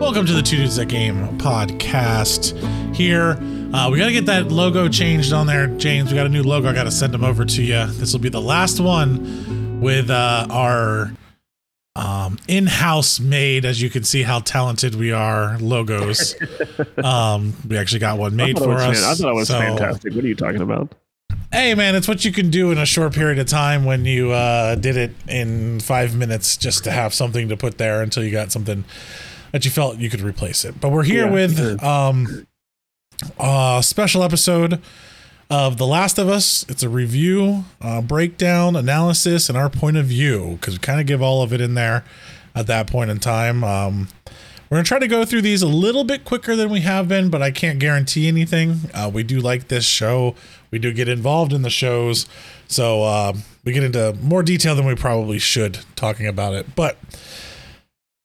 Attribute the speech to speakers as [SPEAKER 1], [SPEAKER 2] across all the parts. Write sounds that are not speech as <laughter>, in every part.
[SPEAKER 1] Welcome to the Two Dudes That Game podcast. Here, uh, we got to get that logo changed on there, James. We got a new logo. I got to send them over to you. This will be the last one with uh, our um, in-house made, as you can see how talented we are. Logos. <laughs> um, we actually got one made for us.
[SPEAKER 2] fan- I thought it was
[SPEAKER 1] So-
[SPEAKER 2] fantastic. What are you talking about?
[SPEAKER 1] Hey man, it's what you can do in a short period of time when you uh, did it in five minutes just to have something to put there until you got something that you felt you could replace it. But we're here
[SPEAKER 2] Yeah,
[SPEAKER 1] with um, a special episode of The Last of Us. It's a review, uh, breakdown, analysis, and our point of view because we kind of give all of it in there at that point in time. Um, we're gonna try to go through these a little bit quicker than we have been, but I can't guarantee anything. Uh, we do like this show. We do get involved in the shows, so uh, we get into more detail than we probably should talking about it. But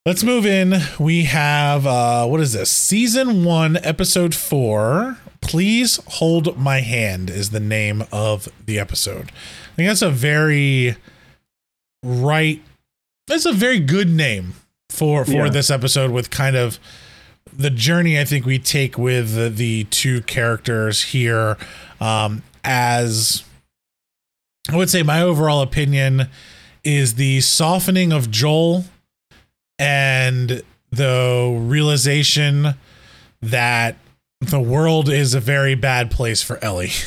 [SPEAKER 1] let's move in. We have uh, what is this? Season one, episode four. Please hold my hand is the name of the episode. I think that's a very right. That's a very good name for for
[SPEAKER 2] Yeah.
[SPEAKER 1] this episode with kind of the journey I think we take with the, the two characters here um, as I would say my overall opinion is the softening of Joel and the realization that the world is a very bad place for Ellie. <laughs>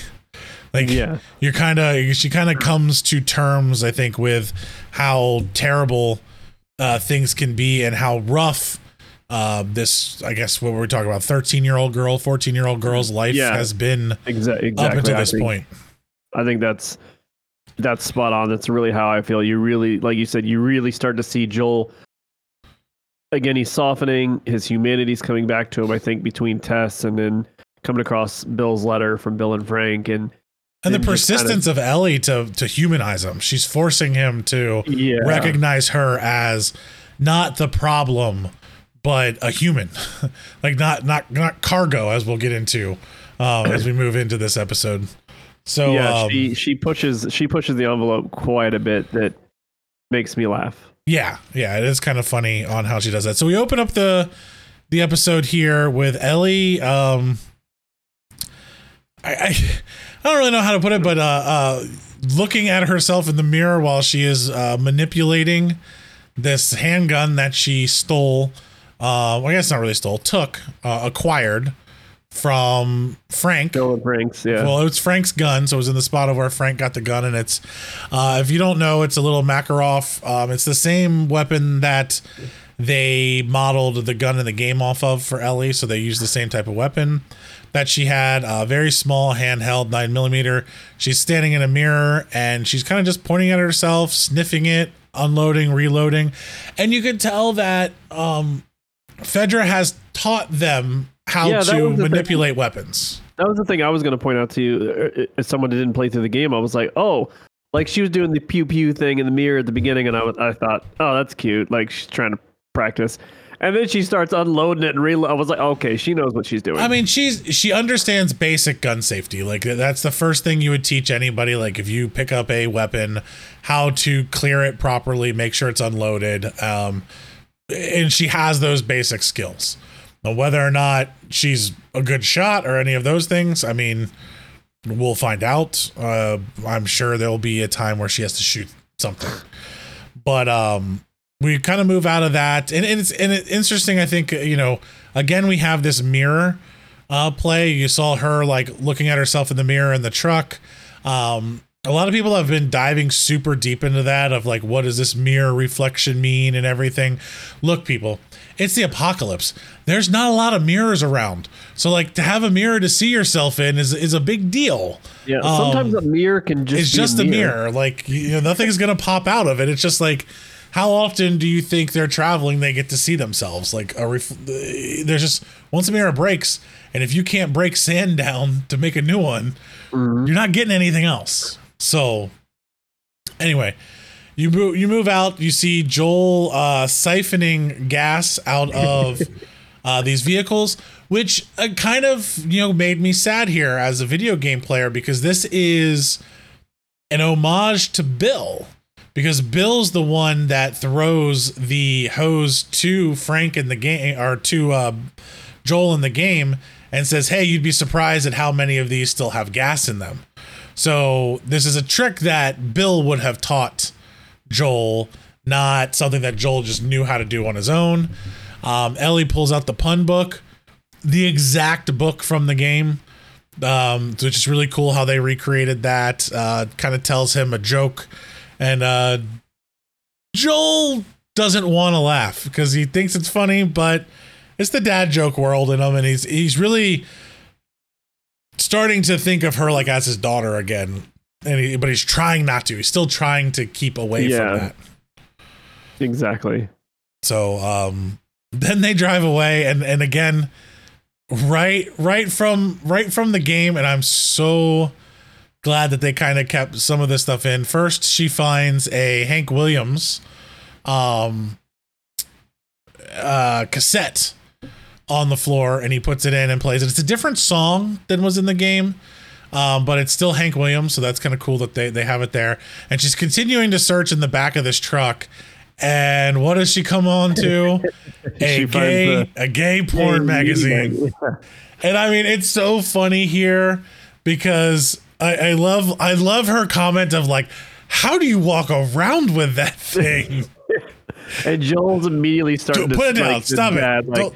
[SPEAKER 1] Like
[SPEAKER 2] Yeah.
[SPEAKER 1] you're kind of she kind of comes to terms I think with how terrible uh, things can be and how rough uh, this I guess what we're talking about 13 year old girl 14 year old girl's life
[SPEAKER 2] Yeah.
[SPEAKER 1] has been
[SPEAKER 2] Exa- exactly.
[SPEAKER 1] up until
[SPEAKER 2] I
[SPEAKER 1] this
[SPEAKER 2] think,
[SPEAKER 1] point.
[SPEAKER 2] I think that's that's spot on. That's really how I feel. You really, like you said, you really start to see Joel. Again, he's softening. His humanity's coming back to him. I think between Tess and then coming across Bill's letter from Bill and Frank, and
[SPEAKER 1] And the
[SPEAKER 2] and just kinda-
[SPEAKER 1] persistence of Ellie to to humanize him. She's forcing him to
[SPEAKER 2] yeah,
[SPEAKER 1] recognize her as not the problem, but a human. <laughs> like not not not cargo, as we'll get into um, as we move into this episode. So
[SPEAKER 2] yeah,
[SPEAKER 1] um,
[SPEAKER 2] she she pushes she pushes the envelope quite a bit. That makes me laugh.
[SPEAKER 1] Yeah, yeah, it is kind of funny on how she does that. So we open up the the episode here with Ellie. Um, I, I <laughs> I don't really know how to put it, but uh, uh, looking at herself in the mirror while she is uh, manipulating this handgun that she stole. Uh, well, I guess not really stole, took, uh, acquired from Frank.
[SPEAKER 2] And Frank's, yeah.
[SPEAKER 1] Well, it's Frank's gun, so it was in the spot of where Frank got the gun, and it's uh, if you don't know, it's a little Makarov. Um, it's the same weapon that they modeled the gun in the game off of for Ellie, so they used the same type of weapon that she had. A very small handheld nine millimeter. She's standing in a mirror and she's kind of just pointing at herself, sniffing it, unloading, reloading, and you could tell that um, Fedra has taught them how
[SPEAKER 2] Yeah,
[SPEAKER 1] to
[SPEAKER 2] thing.
[SPEAKER 1] manipulate weapons.
[SPEAKER 2] That was the thing I was going to point out to you. uh, As someone that didn't play through the game, I was like, oh, like she was doing the pew pew thing in the mirror at the beginning, and I, was, I thought, oh, that's cute. Like she's trying to practice. And then she starts unloading it and reload. I was like, okay, she knows what she's doing.
[SPEAKER 1] I mean, she's she understands basic gun safety. Like that's the first thing you would teach anybody. Like if you pick up a weapon, how to clear it properly, make sure it's unloaded. Um, and she has those basic skills. Whether or not she's a good shot or any of those things, I mean, we'll find out. Uh, I'm sure there'll be a time where she has to shoot something. But um, we kind of move out of that, and, and it's and it's interesting. I think you know, again, we have this mirror uh, play. You saw her like looking at herself in the mirror in the truck. Um, a lot of people have been diving super deep into that of like, what does this mirror reflection mean and everything. Look, people, it's the apocalypse. There's not a lot of mirrors around, so like to have a mirror to see yourself in is is a big deal.
[SPEAKER 2] yeah, sometimes
[SPEAKER 1] um,
[SPEAKER 2] a mirror can just
[SPEAKER 1] It's just a mirror. Like you know, nothing's gonna pop out of it. It's just like. How often do you think they're traveling? They get to see themselves. Like a ref- there's just once a mirror breaks, and if you can't break sand <laughs> down to make a new one,
[SPEAKER 2] Mhm.
[SPEAKER 1] you're not getting anything else. So, Anyway, you move you move out. You see Joel uh, siphoning gas out of <laughs> uh, these vehicles, which uh, kind of you know made me sad here as a video game player because this is an homage to Bill because Bill's the one that throws the hose to Frank in the game or to uh, Joel in the game and says, "Hey, you'd be surprised at how many of these still have gas in them." So this is a trick that Bill would have taught Joel, not something that Joel just knew how to do on his own. Um, Ellie pulls out the pun book, the exact book from the game, um, which is really cool how they recreated that. Uh, kind of tells him a joke, and uh, Joel doesn't want to laugh because he thinks it's funny, but it's the dad joke world in him, and he's he's really starting to think of her like as his daughter again. And he, but he's trying not to. He's still trying to keep away
[SPEAKER 2] Yeah.
[SPEAKER 1] from that.
[SPEAKER 2] Exactly.
[SPEAKER 1] So um then they drive away and and again right right from right from the game and I'm so glad that they kind of kept some of this stuff in. First she finds a Hank Williams um uh cassette on the floor and he puts it in and plays it. It's a different song than was in the game. Um, but it's still Hank Williams, so that's kind of cool that they, they have it there. And she's continuing to search in the back of this truck. And what does she come on to? <laughs> a
[SPEAKER 2] She
[SPEAKER 1] gay a gay porn magazine. <laughs> And I mean, it's so funny here because I, I love I love her comment of like, how do you walk around with that <laughs> thing?
[SPEAKER 2] And Joel's immediately starting
[SPEAKER 1] Dude,
[SPEAKER 2] to
[SPEAKER 1] put it down. Stop it.
[SPEAKER 2] Like
[SPEAKER 1] Don't-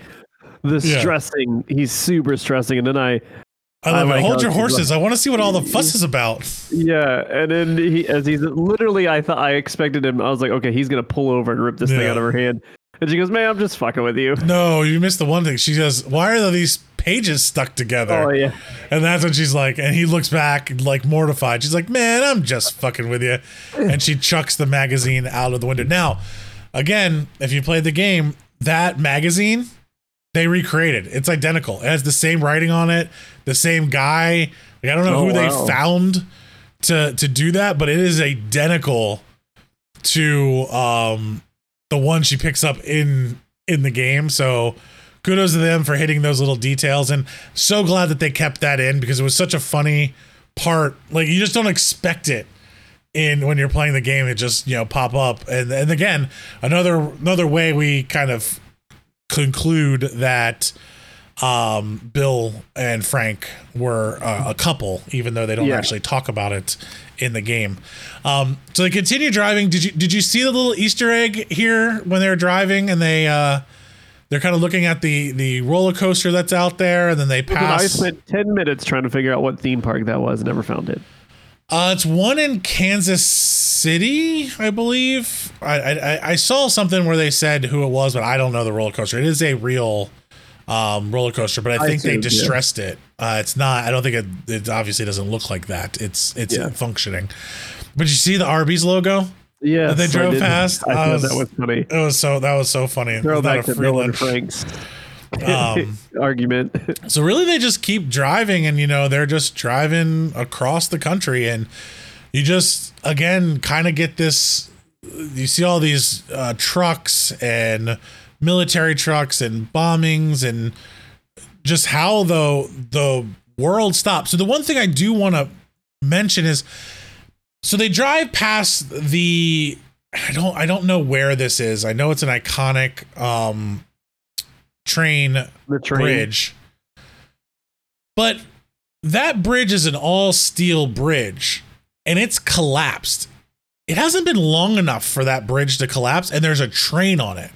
[SPEAKER 2] the
[SPEAKER 1] Yeah.
[SPEAKER 2] stressing, he's super stressing. And then I,
[SPEAKER 1] I love
[SPEAKER 2] I
[SPEAKER 1] it. Hold
[SPEAKER 2] how
[SPEAKER 1] your
[SPEAKER 2] she's
[SPEAKER 1] horses. I want to see what all the fuss is about.
[SPEAKER 2] yeah, and then he, as he's literally, I thought I expected him. I was like, okay, he's gonna pull over and rip this thing out of her hand. And she goes, "Man, I'm just fucking with you."
[SPEAKER 1] No, you missed the one thing. She says, "Why are these pages stuck together?"
[SPEAKER 2] Oh yeah,
[SPEAKER 1] And that's when she's like, and he looks back like mortified. She's like, "Man, I'm just fucking with you," and she chucks the magazine out of the window. Now, again, if you played the game, that magazine they recreated. It's identical. It has the same writing on it, the same guy. Like I don't know
[SPEAKER 2] Oh,
[SPEAKER 1] who they found to to do that, but it is identical to um the one she picks up in in the game. So kudos to them for hitting those little details and so glad that they kept that in because it was such a funny part. Like you just don't expect it in when you're playing the game it just you know pop up and and again another another way we kind of conclude that um bill and frank were uh, a couple even though they don't
[SPEAKER 2] Yeah.
[SPEAKER 1] actually talk about it in the game um so they continue driving did you did you see the little easter egg here when they were driving and they uh they're kind of looking at the the roller coaster that's out there and then they pass.
[SPEAKER 2] I spent ten minutes trying to figure out what theme park that was. Never found it.
[SPEAKER 1] Uh, it's one in Kansas City, I believe. I, I I saw something where they said who it was, but I don't know the roller coaster. It is a real um, roller coaster, but I
[SPEAKER 2] I
[SPEAKER 1] think they
[SPEAKER 2] assumed, yeah.
[SPEAKER 1] distressed it. Uh, it's not. I don't think it. It obviously doesn't look like that. It's it's
[SPEAKER 2] Yeah.
[SPEAKER 1] functioning. But you see the Arby's logo?
[SPEAKER 2] Yeah,
[SPEAKER 1] they drove past?
[SPEAKER 2] I
[SPEAKER 1] I
[SPEAKER 2] thought
[SPEAKER 1] was-
[SPEAKER 2] that was funny.
[SPEAKER 1] It was so that was so funny.
[SPEAKER 2] Throw back to
[SPEAKER 1] free
[SPEAKER 2] and. Frank's
[SPEAKER 1] Um, <laughs>
[SPEAKER 2] argument.
[SPEAKER 1] So really, they just keep driving, and you know they're just driving across the country, and you just again kind of get this. You see all these uh, trucks and military trucks and bombings, and just how the the world stops. So the one thing I do want to mention is, so they drive past the. I don't. I don't know where this is. I know it's an iconic um, train
[SPEAKER 2] the train.
[SPEAKER 1] bridge. But that bridge is an all steel bridge and it's collapsed. It hasn't been long enough for that bridge to collapse and there's a train on it.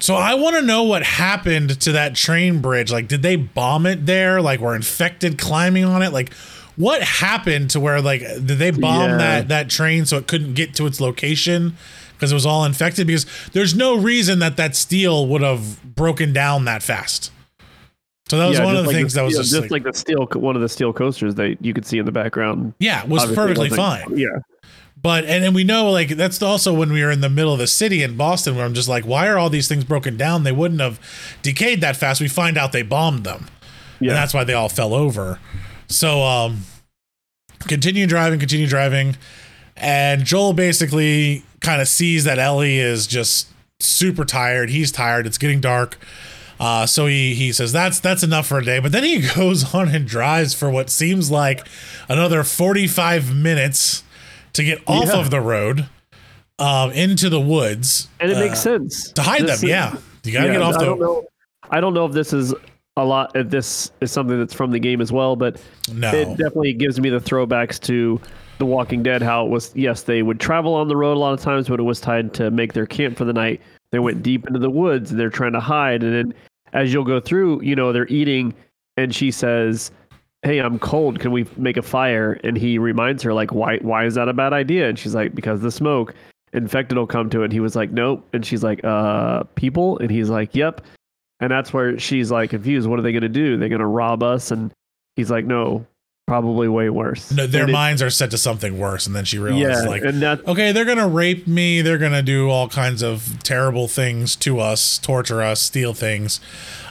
[SPEAKER 1] So I want to know what happened to that train bridge. Like did they bomb it there? Like were infected climbing on it? Like what happened to where like did they bomb
[SPEAKER 2] Yeah.
[SPEAKER 1] that that train so it couldn't get to its location because it was all infected because there's no reason that that steel would have broken down that fast. So that was
[SPEAKER 2] Yeah,
[SPEAKER 1] one of the
[SPEAKER 2] like
[SPEAKER 1] things that was just,
[SPEAKER 2] just
[SPEAKER 1] like,
[SPEAKER 2] like, the steel, one of the steel coasters that you could see in the background.
[SPEAKER 1] yeah, was perfectly fine.
[SPEAKER 2] Yeah,
[SPEAKER 1] But and, and we know like that's also when we were in the middle of the city in Boston where I'm just like, why are all these things broken down? They wouldn't have decayed that fast. We find out they bombed them.
[SPEAKER 2] yeah.
[SPEAKER 1] And that's why they all fell over. So um continue driving, continue driving. And Joel basically kind of sees that Ellie is just super tired. He's tired. It's getting dark. Uh, so he he says that's that's enough for a day. But then he <laughs> goes on and drives for what seems like another 45 minutes to get off
[SPEAKER 2] Yeah.
[SPEAKER 1] of the road um, into the woods
[SPEAKER 2] and it
[SPEAKER 1] uh,
[SPEAKER 2] makes sense
[SPEAKER 1] to hide
[SPEAKER 2] This
[SPEAKER 1] them.
[SPEAKER 2] is-
[SPEAKER 1] Yeah, you gotta
[SPEAKER 2] Yeah,
[SPEAKER 1] get off
[SPEAKER 2] I don't know. I don't know if this is a lot. This is something that's from the game as well, but
[SPEAKER 1] no.
[SPEAKER 2] it definitely gives me the throwbacks to The Walking Dead. How it was, yes, they would travel on the road a lot of times, but it was tied to make their camp for the night. They went deep into the woods and they're trying to hide. And then as you'll go through, you know, they're eating, and she says, "Hey, I'm cold. Can we make a fire?" And he reminds her, like, "Why? Why is that a bad idea?" And she's like, "Because the smoke." Infected will come to it. And he was like, "Nope." And she's like, "Uh, people?" And he's like, "Yep." And that's where she's like confused. What are they going to do? They're going to rob us? And he's like, no, probably way worse.
[SPEAKER 1] no, their
[SPEAKER 2] And it-
[SPEAKER 1] minds are set to something worse, and then she
[SPEAKER 2] Yeah,
[SPEAKER 1] realizes like
[SPEAKER 2] and that
[SPEAKER 1] okay, they're gonna rape me. They're gonna do all kinds of terrible things to us, torture us, steal things.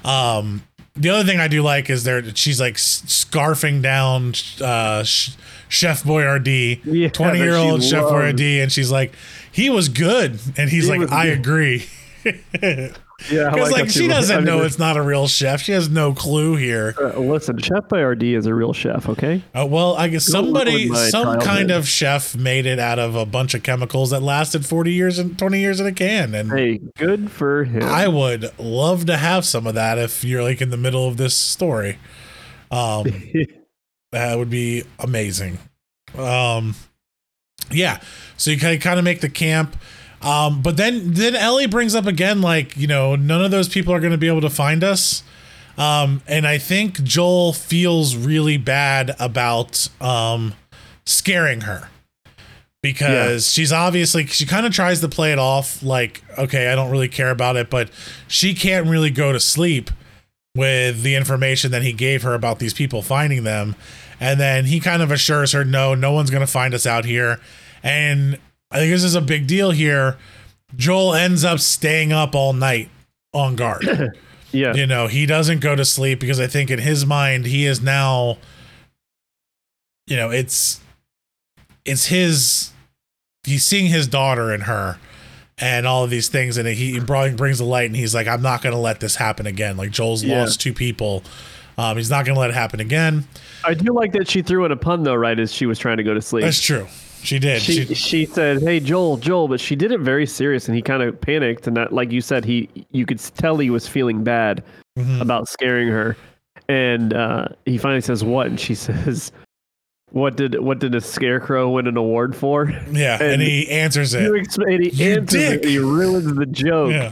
[SPEAKER 1] Um, the other thing I do like is there she's like scarfing down uh, Sh- Chef Boyardee,
[SPEAKER 2] Yeah,
[SPEAKER 1] twenty year old Chef. Boyardee, and she's like, he was good, and he's
[SPEAKER 2] He
[SPEAKER 1] like, I
[SPEAKER 2] good.
[SPEAKER 1] agree. <laughs>
[SPEAKER 2] yeah,
[SPEAKER 1] Because
[SPEAKER 2] how
[SPEAKER 1] like she doesn't
[SPEAKER 2] I mean,
[SPEAKER 1] know it's not a real chef. She has no clue here.
[SPEAKER 2] uh, listen, Chef Boyardee is a real chef. Okay,
[SPEAKER 1] Uh, well, I guess somebody, some kind of chef made it out of a bunch of chemicals that lasted 40 years and 20 years in a can. And
[SPEAKER 2] hey, good for him.
[SPEAKER 1] I would love to have some of that if you're like in the middle of this story. Um, <laughs> that would be amazing. Um, yeah. So you kind of make the camp. Um, but then, then Ellie brings up again, like, you know, none of those people are going to be able to find us. Um, and I think Joel feels really bad about, um, scaring her because she's obviously, she kind of tries to play it off like, okay, I don't really care about it, but she can't really go to sleep with the information that he gave her about these people finding them. And then he kind of assures her, no, no one's going to find us out here. And I think this is a big deal here. Joel ends up staying up all night on guard. <clears throat>
[SPEAKER 2] yeah,
[SPEAKER 1] you know, he doesn't go to sleep because I think in his mind, he is now, you know, it's, it's his, he's seeing his daughter in her and all of these things. And he brings the light and he's like, I'm not going to let this happen again. Like Joel's
[SPEAKER 2] Yeah.
[SPEAKER 1] lost two people. Um, he's not going to let it happen again.
[SPEAKER 2] I do like that she threw in a pun though, right as she was trying to go to sleep.
[SPEAKER 1] That's true. She did.
[SPEAKER 2] she,
[SPEAKER 1] She,
[SPEAKER 2] she said, "Hey Joel, Joel," but she did it very serious, and he kind of panicked, and that, like you said, he you could tell he was feeling bad
[SPEAKER 1] Mhm.
[SPEAKER 2] about scaring her, and uh, he finally says, "What?" and she <laughs> says, "What did what did a scarecrow win an award for?"
[SPEAKER 1] yeah. And,
[SPEAKER 2] and-
[SPEAKER 1] he answers it.
[SPEAKER 2] Explain, he
[SPEAKER 1] You
[SPEAKER 2] answers it, he ruins the joke,
[SPEAKER 1] Yeah.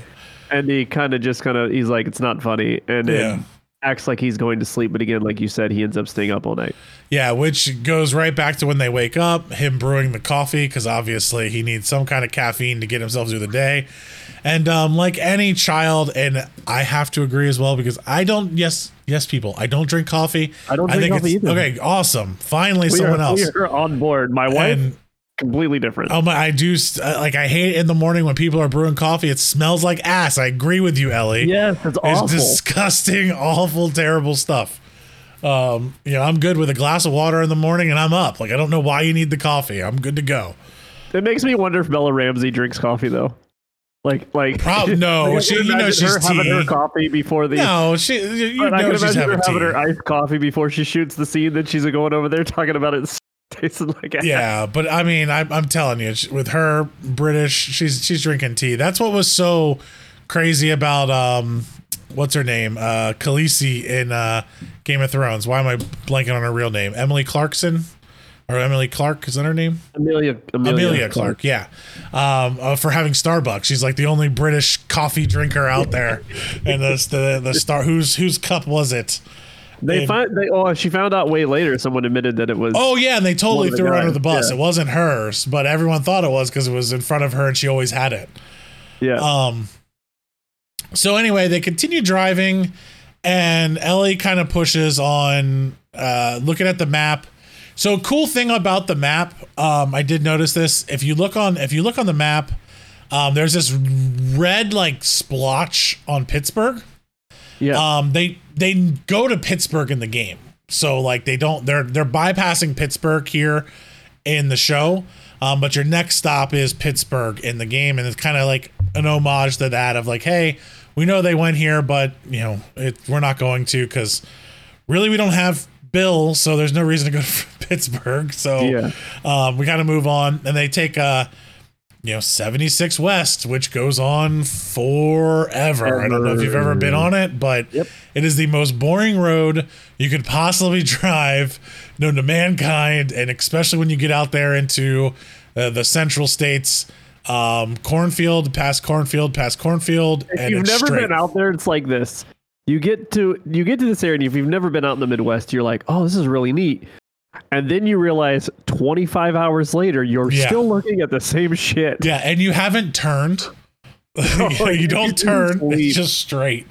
[SPEAKER 2] and he kind of just kind of he's like, "It's not funny," and then
[SPEAKER 1] Yeah.
[SPEAKER 2] Acts like he's going to sleep, but again, like you said, he ends up staying up all night.
[SPEAKER 1] Yeah, which goes right back to when they wake up, him brewing the coffee, because obviously he needs some kind of caffeine to get himself through the day. And um, like any child, and I have to agree as well because I don't. Yes, yes, people, I don't drink coffee.
[SPEAKER 2] I don't drink
[SPEAKER 1] think
[SPEAKER 2] coffee
[SPEAKER 1] it's
[SPEAKER 2] either.
[SPEAKER 1] okay. Awesome. Finally,
[SPEAKER 2] We
[SPEAKER 1] someone
[SPEAKER 2] are,
[SPEAKER 1] else.
[SPEAKER 2] we are on board. My wife,
[SPEAKER 1] And
[SPEAKER 2] completely different.
[SPEAKER 1] oh my, I do uh, like I hate it in the morning when people are brewing coffee. It smells like ass. I agree with you, Ellie.
[SPEAKER 2] yes, it's
[SPEAKER 1] It's
[SPEAKER 2] awful.
[SPEAKER 1] disgusting, <laughs> awful, terrible stuff. Um, you know, I'm good with a glass of water in the morning and I'm up. Like I don't know why you need the coffee. I'm good to go.
[SPEAKER 2] It makes me wonder if Bella Ramsey drinks coffee though. Like, like
[SPEAKER 1] Prob- <laughs> no, she- you know she's
[SPEAKER 2] her having her coffee before the.
[SPEAKER 1] No, she you
[SPEAKER 2] but I
[SPEAKER 1] know
[SPEAKER 2] can
[SPEAKER 1] she's
[SPEAKER 2] imagine her
[SPEAKER 1] having
[SPEAKER 2] having her iced coffee before she shoots the scene. Then she's going over there talking about it tasting like ass.
[SPEAKER 1] Yeah, but I mean, I, I'm telling you, with her British, she's she's drinking tea. That's what was so crazy about um, what's her name, uh, Khaleesi in uh, Game of Thrones. Why am I blanking on her real name? Emily Clarkson or Emily Clark is that her name?
[SPEAKER 2] Amelia, Amelia,
[SPEAKER 1] Amelia Clarke, yeah, um, uh, for having Starbucks. She's like the only British coffee drinker out there, and the the the star whose whose cup was it?
[SPEAKER 2] They
[SPEAKER 1] And-
[SPEAKER 2] find they oh she found out way later. Someone admitted that it was.
[SPEAKER 1] Oh yeah, and they totally threw her under the bus.
[SPEAKER 2] yeah.
[SPEAKER 1] It wasn't hers, but everyone thought it was because it was in front of her and she always had it.
[SPEAKER 2] yeah.
[SPEAKER 1] Um. So anyway, they continue driving, and Ellie kind of pushes on, uh, looking at the map. So cool thing about the map, um, I did notice this. If you look on, if you look on the map, um, there's this red like splotch on Pittsburgh.
[SPEAKER 2] Yeah.
[SPEAKER 1] Um, they they go to Pittsburgh in the game, so like they don't they're they're bypassing Pittsburgh here in the show. Um, but your next stop is Pittsburgh in the game, and it's kind of like an homage to that of like, hey, we know they went here, but you know, it, we're not going to because really we don't have Bill, so there's no reason to go to <laughs> Pittsburgh. So
[SPEAKER 2] Yeah.
[SPEAKER 1] um, we kind of move on, and they take uh, you know, 76 West, which goes on forever. I don't know if you've ever been on it, but
[SPEAKER 2] Yep.
[SPEAKER 1] it is the most boring road you could possibly <laughs> drive known to mankind, and especially when you get out there into uh, the central states. Um, cornfield, past cornfield, past cornfield, and
[SPEAKER 2] If
[SPEAKER 1] and
[SPEAKER 2] you've never
[SPEAKER 1] straight.
[SPEAKER 2] been out there, it's like this. You get to you get to this area, and if you've never been out in the Midwest, you're like, "Oh, this is really neat." And then you realize 25 hours later, you're
[SPEAKER 1] Yeah.
[SPEAKER 2] still looking at the same shit.
[SPEAKER 1] Yeah, and you haven't turned. <laughs> you don't turn. It's just straight.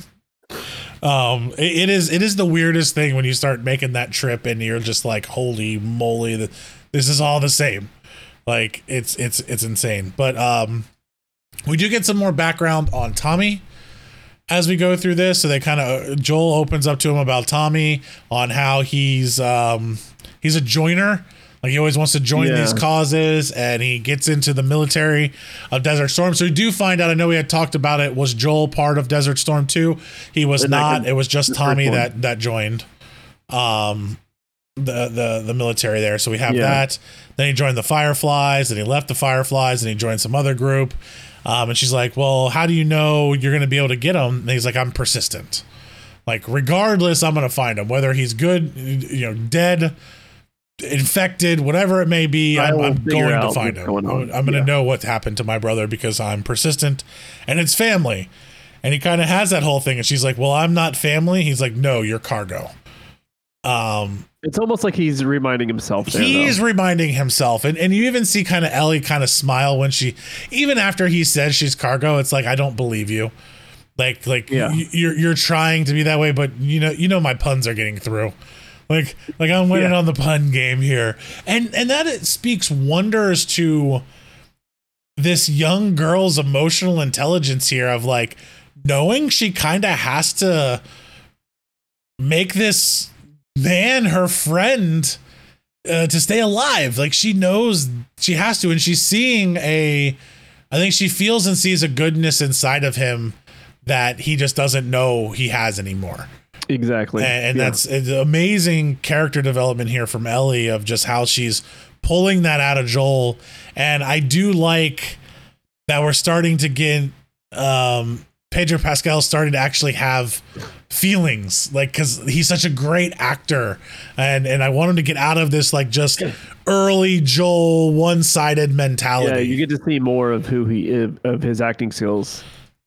[SPEAKER 1] Um, it- it is it is the weirdest thing when you start making that trip and you're just like, holy moly, th- this is all the same. Like it's it's it's insane. But um, we do get some more background on Tommy as we go through this. So they kind of Joel opens up to him about Tommy on how he's um he's a joiner. Like he always wants to join
[SPEAKER 2] Yeah.
[SPEAKER 1] these causes, and he gets into the military of Desert Storm. So we do find out. I know we had talked about it. Was Joel part of Desert Storm too? He was
[SPEAKER 2] And
[SPEAKER 1] not. It was just Tommy that that joined. Um, the the the military there. So we have
[SPEAKER 2] Yeah.
[SPEAKER 1] that. Then he joined the Fireflies, and he left the Fireflies, and he joined some other group. Um, and she's like, "Well, how do you know you're going to be able to get him?" And he's like, "I'm persistent. Like, regardless, I'm going to find him. Whether he's good, you know, dead, infected, whatever it may be, I'm, I'm going to find
[SPEAKER 2] what's
[SPEAKER 1] him.
[SPEAKER 2] going.
[SPEAKER 1] I'm going to
[SPEAKER 2] Yeah.
[SPEAKER 1] know what happened to my brother because I'm persistent, and it's family." And he kind of has that whole thing, and she's like, "Well, I'm not family." He's like, "No, you're cargo." Um,
[SPEAKER 2] It's almost like he's reminding himself. There,
[SPEAKER 1] he's
[SPEAKER 2] though.
[SPEAKER 1] reminding himself and, and you even see kind of ellie kind of smile when she even after he says she's cargo it's like i don't believe you like like
[SPEAKER 2] Yeah.
[SPEAKER 1] you're you're trying to be that way but you know you know my puns are getting through like like i'm winning
[SPEAKER 2] Yeah.
[SPEAKER 1] on the pun game here and and that it speaks wonders to this young girl's emotional intelligence here of like knowing she kind of has to make this man her friend uh, to stay alive. Like she knows she has to, and she's seeing a. I think she feels and sees a goodness inside of him that he just doesn't know he has anymore.
[SPEAKER 2] Exactly.
[SPEAKER 1] And, and
[SPEAKER 2] Yeah.
[SPEAKER 1] that's it's amazing character development here from Ellie of just how she's pulling that out of Joel. And I do like that we're starting to get um Pedro Pascal starting to actually have feelings like because he's such a great actor and and I want him to get out of this like just early Joel one-sided mentality.
[SPEAKER 2] yeah, you get to see more of who he is, of his acting skills.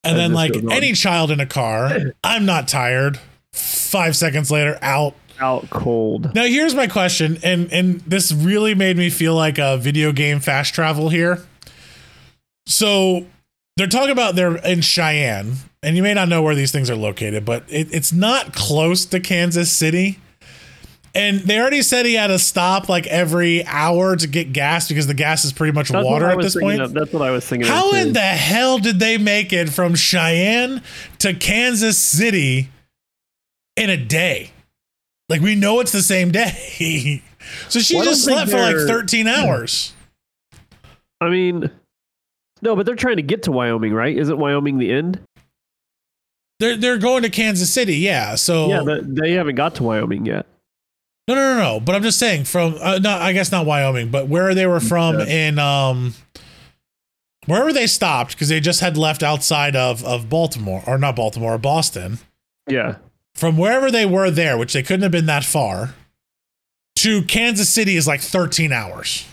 [SPEAKER 1] And then, like any child in a car, I'm not tired. Five seconds later, out.
[SPEAKER 2] Out cold.
[SPEAKER 1] Now, here's my question, and and this really made me feel like a video game fast travel here. So they're talking about they're in Cheyenne, and you may not know where these things are located, but it, it's not close to Kansas City. And they already said he had to stop like every hour to get gas because the gas is pretty much
[SPEAKER 2] That's
[SPEAKER 1] water at this point.
[SPEAKER 2] of. That's what I was thinking.
[SPEAKER 1] How in the hell did they make it from Cheyenne to Kansas City in a day? Like we know it's the same day. <laughs> so she
[SPEAKER 2] Well,
[SPEAKER 1] just slept for like 13 hours.
[SPEAKER 2] I mean, no, but they're trying to get to Wyoming, right? Isn't Wyoming the end?
[SPEAKER 1] They're they're going to Kansas City, yeah. So
[SPEAKER 2] Yeah, but they haven't got to Wyoming yet.
[SPEAKER 1] no, no, no, no. But I'm just saying from uh, no, I guess not Wyoming, but where they were from in um wherever they stopped because they just had left outside of of Baltimore or not Baltimore, Boston.
[SPEAKER 2] Yeah.
[SPEAKER 1] From wherever they were there, which they couldn't have been that far, to Kansas City is like 13 hours.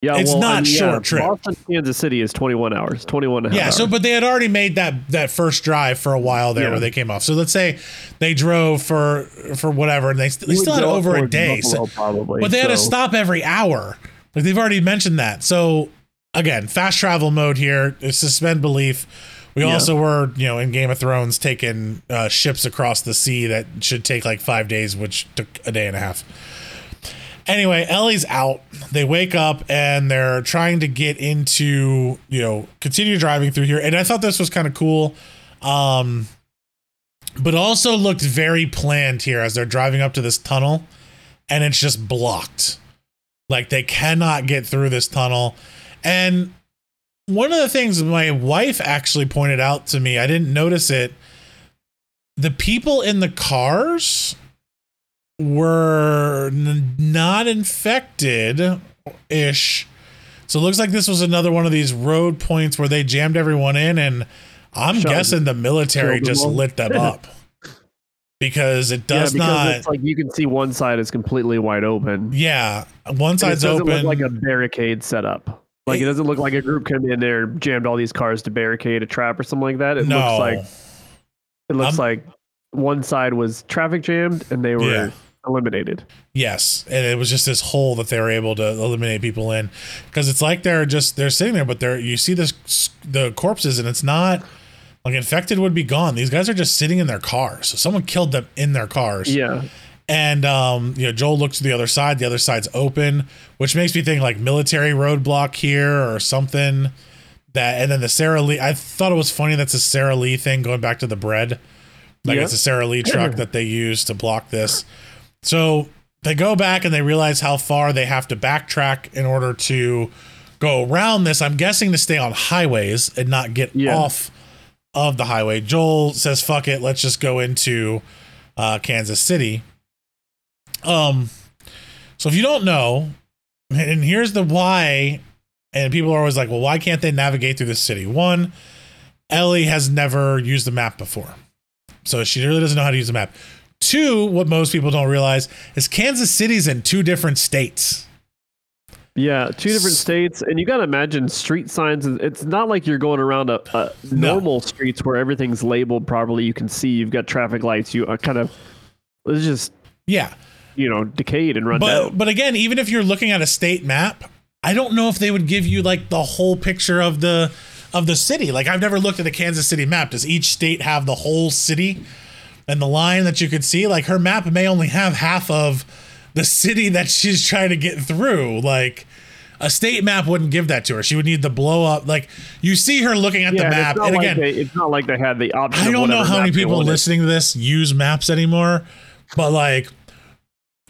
[SPEAKER 2] Yeah,
[SPEAKER 1] It's
[SPEAKER 2] well,
[SPEAKER 1] not
[SPEAKER 2] mean,
[SPEAKER 1] short
[SPEAKER 2] yeah,
[SPEAKER 1] trip.
[SPEAKER 2] Boston, Kansas City is 21 hours, 21 and a half
[SPEAKER 1] Yeah, so but they had already made that that first drive for a while there
[SPEAKER 2] Yeah.
[SPEAKER 1] where they came off. So let's say they drove for for whatever and they, they still had over a day.
[SPEAKER 2] Buffalo,
[SPEAKER 1] So,
[SPEAKER 2] probably.
[SPEAKER 1] but they had to stop every hour. Like they've already mentioned that. So again, fast travel mode here, suspend belief. We
[SPEAKER 2] Yeah.
[SPEAKER 1] also were, you know, in Game of Thrones taking uh, ships across the sea that should take like five days, which took a day and a half. Anyway, Ellie's out. They wake up and they're trying to get into, you know, continue driving through here. And I thought this was kind of cool. Um, but also looked very planned here as they're driving up to this tunnel and it's just blocked. Like they cannot get through this tunnel. And one of the things my wife actually pointed out to me, I didn't notice it. The people in the cars were n- not infected ish. So it looks like this was another one of these road points where they jammed everyone in, and I'm
[SPEAKER 2] Shot-
[SPEAKER 1] guessing the military
[SPEAKER 2] killed them
[SPEAKER 1] just lit them <laughs> up because it does
[SPEAKER 2] yeah, because
[SPEAKER 1] not.
[SPEAKER 2] it's like you can see one side is completely wide open.
[SPEAKER 1] yeah, one side's open.
[SPEAKER 2] like a barricade setup. Like it doesn't look like a group came in there, jammed all these cars to barricade a trap or something like that. It
[SPEAKER 1] no,
[SPEAKER 2] looks like it looks
[SPEAKER 1] I'm-
[SPEAKER 2] like one side was traffic jammed and they were
[SPEAKER 1] Yeah.
[SPEAKER 2] eliminated.
[SPEAKER 1] Yes, and it was just this hole that they were able to eliminate people in because it's like they're just they're sitting there, but they're you see this the corpses and it's not like infected would be gone. These guys are just sitting in their cars. So someone killed them in their cars.
[SPEAKER 2] Yeah.
[SPEAKER 1] And um, you know, Joel looks to the other side. The other side's open, which makes me think like military roadblock here or something. That and then the Sara Lee. I thought it was funny. That's a Sara Lee thing going back to the bread. Like it's a Sara Lee <clears throat> truck that they use to block this. So they go back and they realize how far they have to backtrack in order to go around this. I'm guessing to stay on highways and not get
[SPEAKER 2] Yeah.
[SPEAKER 1] off of the highway. Joel says, "Fuck it, let's just go into uh, Kansas City." Um, so if you don't know, and here's the why, and people are always like, "Well, why can't they navigate through the city?" One, Ellie has never used the map before, so she really doesn't know how to use the map. Two, what most people don't realize is Kansas City's in two different states.
[SPEAKER 2] Yeah, two different states, and you got to imagine street signs. It's not like you're going around a, a
[SPEAKER 1] No.
[SPEAKER 2] normal streets where everything's labeled properly. You can see you've got traffic lights. You are kind of it's just
[SPEAKER 1] Yeah,
[SPEAKER 2] you know decayed and run
[SPEAKER 1] but
[SPEAKER 2] down.
[SPEAKER 1] but again, even if you're looking at a state map, I don't know if they would give you like the whole picture of the of the city. Like I've never looked at a Kansas City map. Does each state have the whole city and the line that you could see? Like her map may only have half of the city that she's trying to get through. Like a state map wouldn't give that to her. She would need the blow up. Like you see her looking at
[SPEAKER 2] yeah,
[SPEAKER 1] the
[SPEAKER 2] and
[SPEAKER 1] map,
[SPEAKER 2] it's
[SPEAKER 1] and
[SPEAKER 2] like
[SPEAKER 1] again,
[SPEAKER 2] they, it's not like they had the option.
[SPEAKER 1] I don't know how many people listening to this use maps anymore, but like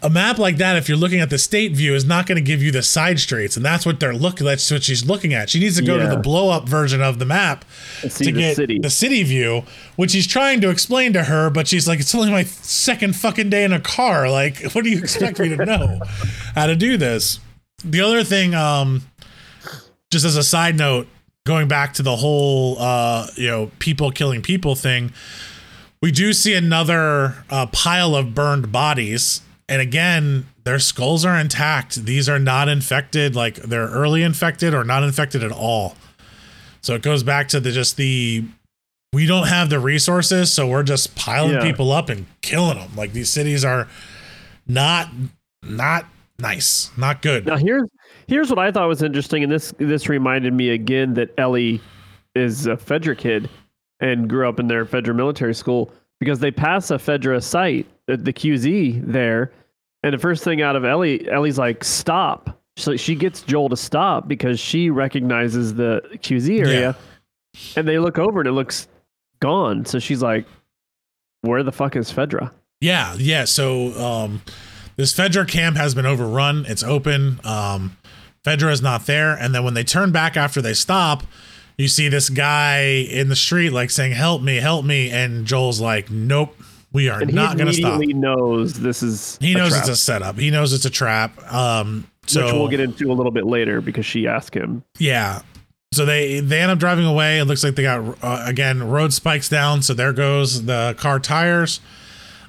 [SPEAKER 1] a map like that, if you're looking at the state view, is not going to give you the side streets, and that's what they're looking. That's what she's looking at. She needs to go to the blow up version of the map
[SPEAKER 2] to the
[SPEAKER 1] get
[SPEAKER 2] city.
[SPEAKER 1] the city view, which he's trying to explain to her, but she's like, "It's only my second fucking day in a car. Like, <laughs> what do you expect me to <laughs> know how to do this?" The other thing, um, just as a side note, going back to the whole, uh, you know, people killing people thing, we do see another uh, pile of burned bodies, and again, their skulls are intact. These are not infected, like they're early infected or not infected at all. So it goes back to the just the we don't have the resources, so we're just piling
[SPEAKER 2] Yeah.
[SPEAKER 1] people up and killing them. Like these cities are not not nice, not good.
[SPEAKER 2] Now here's here's what I thought was interesting, and this this reminded me again that Ellie is a Fedra kid and grew up in their Fedra military school because they pass a Fedra site, uh, the, the QZ there, and the first thing out of Ellie, Ellie's like stop. So she gets Joel to stop because she recognizes the QZ area, and they look over and it looks gone. So she's like, "Where the fuck is Fedra?"
[SPEAKER 1] Yeah, yeah. So um, this Fedra camp has been overrun. It's open. Um, Fedra is not there. And then when they turn back after they stop, you see this guy in the street like saying, "Help me, help me!" And Joel's like, "Nope, we are
[SPEAKER 2] And
[SPEAKER 1] not going to stop."
[SPEAKER 2] He knows this is
[SPEAKER 1] He
[SPEAKER 2] a
[SPEAKER 1] knows
[SPEAKER 2] trap,
[SPEAKER 1] it's a setup. He knows it's a trap. Um, so
[SPEAKER 2] which we'll get into a little bit later because she asked him.
[SPEAKER 1] Yeah. So they they end up driving away. It looks like they got uh, again road spikes down. So there goes the car tires.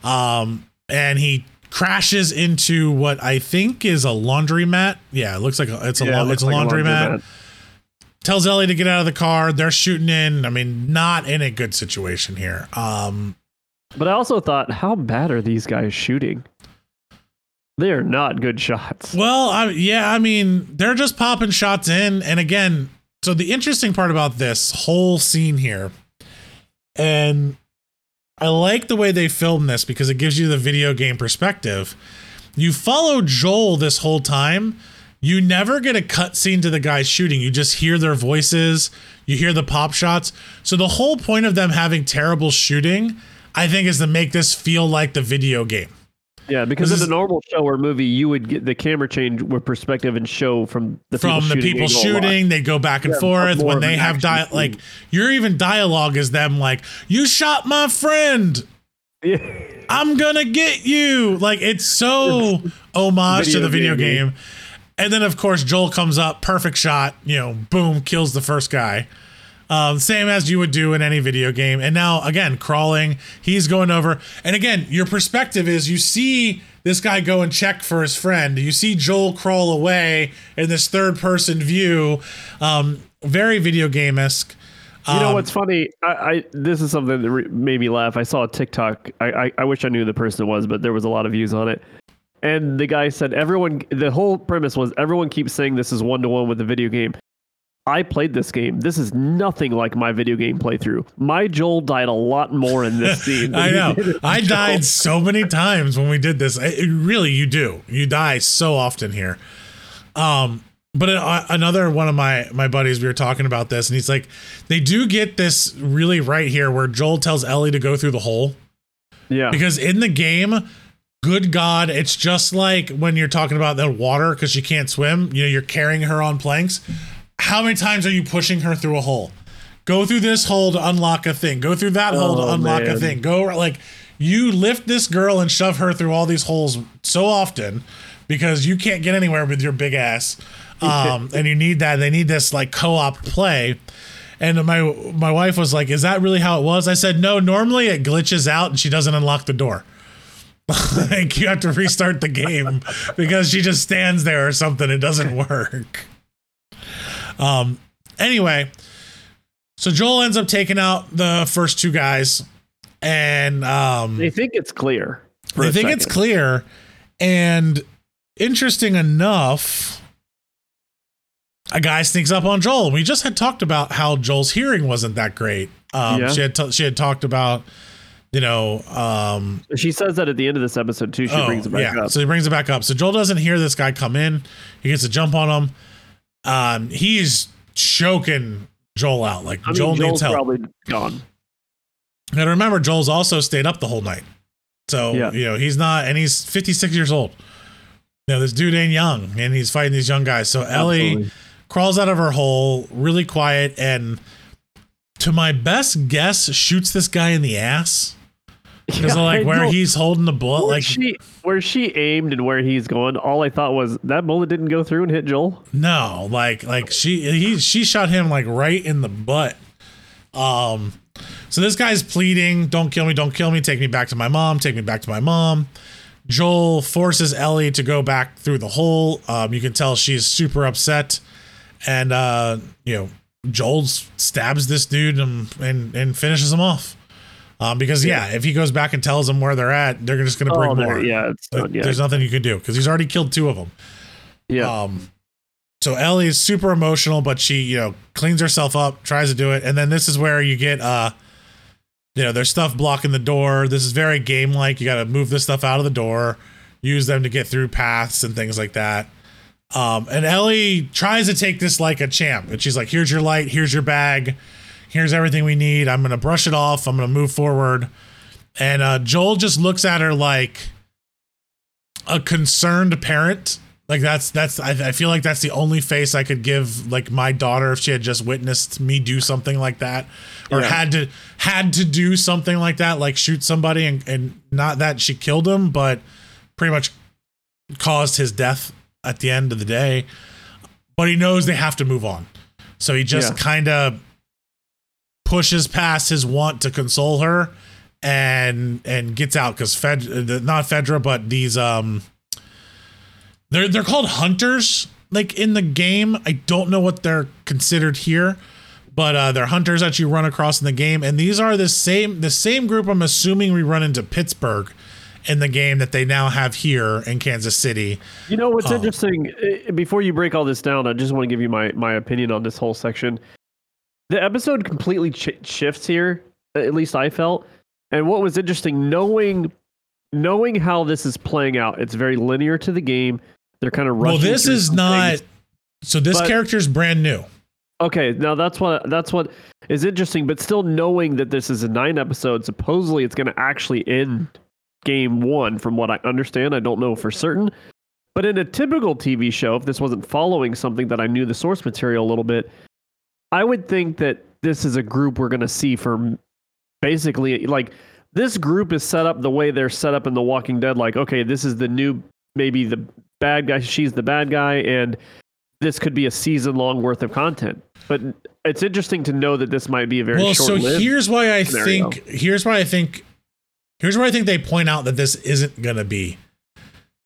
[SPEAKER 1] Um, and he crashes into what I think is a laundromat. Yeah, it looks like a, it's a
[SPEAKER 2] Yeah, it
[SPEAKER 1] la- it's a
[SPEAKER 2] like
[SPEAKER 1] laundromat. Tells Ellie to get out of the car. They're shooting in. I mean, not in a good situation here. Um,
[SPEAKER 2] But I also thought, how bad are these guys shooting? They are not good shots.
[SPEAKER 1] Well, I, yeah, I mean, they're just popping shots in. And again, so the interesting part about this whole scene here, and I like the way they filmed this because it gives you the video game perspective. You follow Joel this whole time. You never get a cut scene to the guys shooting. You just hear their voices, you hear the pop shots. So the whole point of them having terrible shooting, I think, is to make this feel like the video game
[SPEAKER 2] Yeah, because
[SPEAKER 1] This
[SPEAKER 2] in a normal show or movie, you would get the camera change with perspective and show from the
[SPEAKER 1] from
[SPEAKER 2] people
[SPEAKER 1] the
[SPEAKER 2] shooting
[SPEAKER 1] people
[SPEAKER 2] angle a lot.
[SPEAKER 1] shooting. They go back and
[SPEAKER 2] Yeah,
[SPEAKER 1] forth when they have di-
[SPEAKER 2] scene.
[SPEAKER 1] like your even dialogue is them like you shot my friend.
[SPEAKER 2] Yeah.
[SPEAKER 1] I'm gonna get you. Like it's so <laughs> homage to the video
[SPEAKER 2] game.
[SPEAKER 1] game. And then of course Joel comes up, perfect shot, you know, boom, kills the first guy. Um, same as you would do in any video game. And now again, crawling, he's going over. And again, your perspective is you see this guy go and check for his friend. You see Joel crawl away in this third person view. Um, very video game esque.
[SPEAKER 2] You know
[SPEAKER 1] Um,
[SPEAKER 2] what's funny? I, I this is something that re- made me laugh. I saw a TikTok. I, I I wish I knew who the person it was, but there was a lot of views on it. And the guy said everyone. The whole premise was everyone keeps saying this is one to one with the video game. I played this game. This is nothing like my video game playthrough. My Joel died a lot more in this <laughs> scene.
[SPEAKER 1] I know. I
[SPEAKER 2] Joel.
[SPEAKER 1] died so many times when we did this. It, really, you do. You die so often here. Um, but uh, another one of my my buddies, we were talking about this, and he's like, they do get this really right here, where Joel tells Ellie to go through the hole
[SPEAKER 2] Yeah.
[SPEAKER 1] because in the game. Good God, it's just like when you're talking about the water because she can't swim. You know, you're carrying her on planks. How many times are you pushing her through a hole? Go through this hole to unlock a thing. Go through that hole to
[SPEAKER 2] Oh,
[SPEAKER 1] unlock a thing. Go like you lift this girl and shove her through all these holes so often because you can't get anywhere with your big ass. <laughs> Um, and you need that. They need this like co-op play. And my my wife was like, "Is that really how it was?" I said, "No. Normally it glitches out and she doesn't unlock the door. <laughs> like you have to restart the game because she just stands there or something. It doesn't work." Um. Anyway, so Joel ends up taking out the first two guys, and um,
[SPEAKER 2] They think it's clear. They
[SPEAKER 1] think it's clear. And interesting enough, a guy sneaks up on Joel. We just had talked about how Joel's hearing wasn't that great. Um,
[SPEAKER 2] Yeah.
[SPEAKER 1] She had t- she had talked about, you know, um,
[SPEAKER 2] She says that at the end of this episode too. She
[SPEAKER 1] oh,
[SPEAKER 2] brings it back
[SPEAKER 1] yeah.
[SPEAKER 2] up.
[SPEAKER 1] So he brings it back up. So Joel doesn't hear this guy come in. He gets a jump on him. Um, he's choking Joel out. Like
[SPEAKER 2] I mean,
[SPEAKER 1] Joel needs help.
[SPEAKER 2] probably gone.
[SPEAKER 1] And remember, Joel's also stayed up the whole night. So,
[SPEAKER 2] Yeah.
[SPEAKER 1] you know, he's not, and he's 56 years old. You know, this dude ain't young, and he's fighting these young guys. So Ellie
[SPEAKER 2] Absolutely.
[SPEAKER 1] crawls out of her hole, really quiet, and to my best guess, shoots this guy in the ass. <laughs> Because
[SPEAKER 2] Yeah,
[SPEAKER 1] like
[SPEAKER 2] I
[SPEAKER 1] where
[SPEAKER 2] know.
[SPEAKER 1] he's holding the bullet.
[SPEAKER 2] where
[SPEAKER 1] Like,
[SPEAKER 2] she where she aimed and where he's going, all I thought was that bullet didn't go through and hit Joel.
[SPEAKER 1] No, like like she he she shot him like right in the butt. Um so this guy's pleading, don't kill me, don't kill me, take me back to my mom, take me back to my mom. Joel forces Ellie to go back through the hole. Um you can tell she's super upset and uh you know Joel stabs this dude and and, and finishes him off. Um because yeah, if he goes back and tells them where they're at, they're just going to bring
[SPEAKER 2] Oh,
[SPEAKER 1] more.
[SPEAKER 2] yeah, it's
[SPEAKER 1] Like,
[SPEAKER 2] yeah,
[SPEAKER 1] There's nothing you can do because he's already killed two of them.
[SPEAKER 2] yeah.
[SPEAKER 1] Um, so Ellie is super emotional, but she, you know, cleans herself up, tries to do it, and then this is where you get, uh, you know, there's stuff blocking the door. This is very game like. You got to move this stuff out of the door, use them to get through paths and things like that. Um, and Ellie tries to take this like a champ, and she's like, "Here's your light. Here's your bag. Here's everything we need. I'm gonna brush it off. I'm gonna move forward." And uh, Joel just looks at her like a concerned parent. Like that's that's I, I feel like that's the only face I could give like my daughter if she had just witnessed me do something like that or
[SPEAKER 2] Yeah.
[SPEAKER 1] had to had to do something like that like shoot somebody and and not that she killed him but pretty much caused his death at the end of the day but he knows they have to move on so he just
[SPEAKER 2] Yeah.
[SPEAKER 1] kind of pushes past his want to console her and and gets out because Fed not Fedra but these um they're they're called hunters like in the game. I don't know what they're considered here, but uh, they're hunters that you run across in the game, and these are the same the same group. I'm assuming we run into Pittsburgh in the game that they now have here in Kansas City.
[SPEAKER 2] You know what's
[SPEAKER 1] Oh.
[SPEAKER 2] interesting? eh, Before you break all this down, I just want to give you my my opinion on this whole section. The episode completely ch- shifts here. At least I felt. And what was interesting, knowing knowing how this is playing out, it's very linear to the game. They're kind of
[SPEAKER 1] running.
[SPEAKER 2] Well,
[SPEAKER 1] this is not.
[SPEAKER 2] things.
[SPEAKER 1] So this
[SPEAKER 2] But-
[SPEAKER 1] character's brand new.
[SPEAKER 2] Okay, now that's what that's what is interesting, but still knowing that this is a nine episode, supposedly it's going to actually end game one, from what I understand. I don't know for certain. But in a typical TV show, if this wasn't following something that I knew the source material a little bit, I would think that this is a group we're going to see for basically like this group is set up the way they're set up in The Walking Dead. Like, okay, this is the new, maybe the bad guy, she's the bad guy, and this could be a season long worth of content. But it's interesting to know that this might be a very
[SPEAKER 1] well. So here's why I scenario. think. Here's why I think. Here's where I think they point out that this isn't going to be.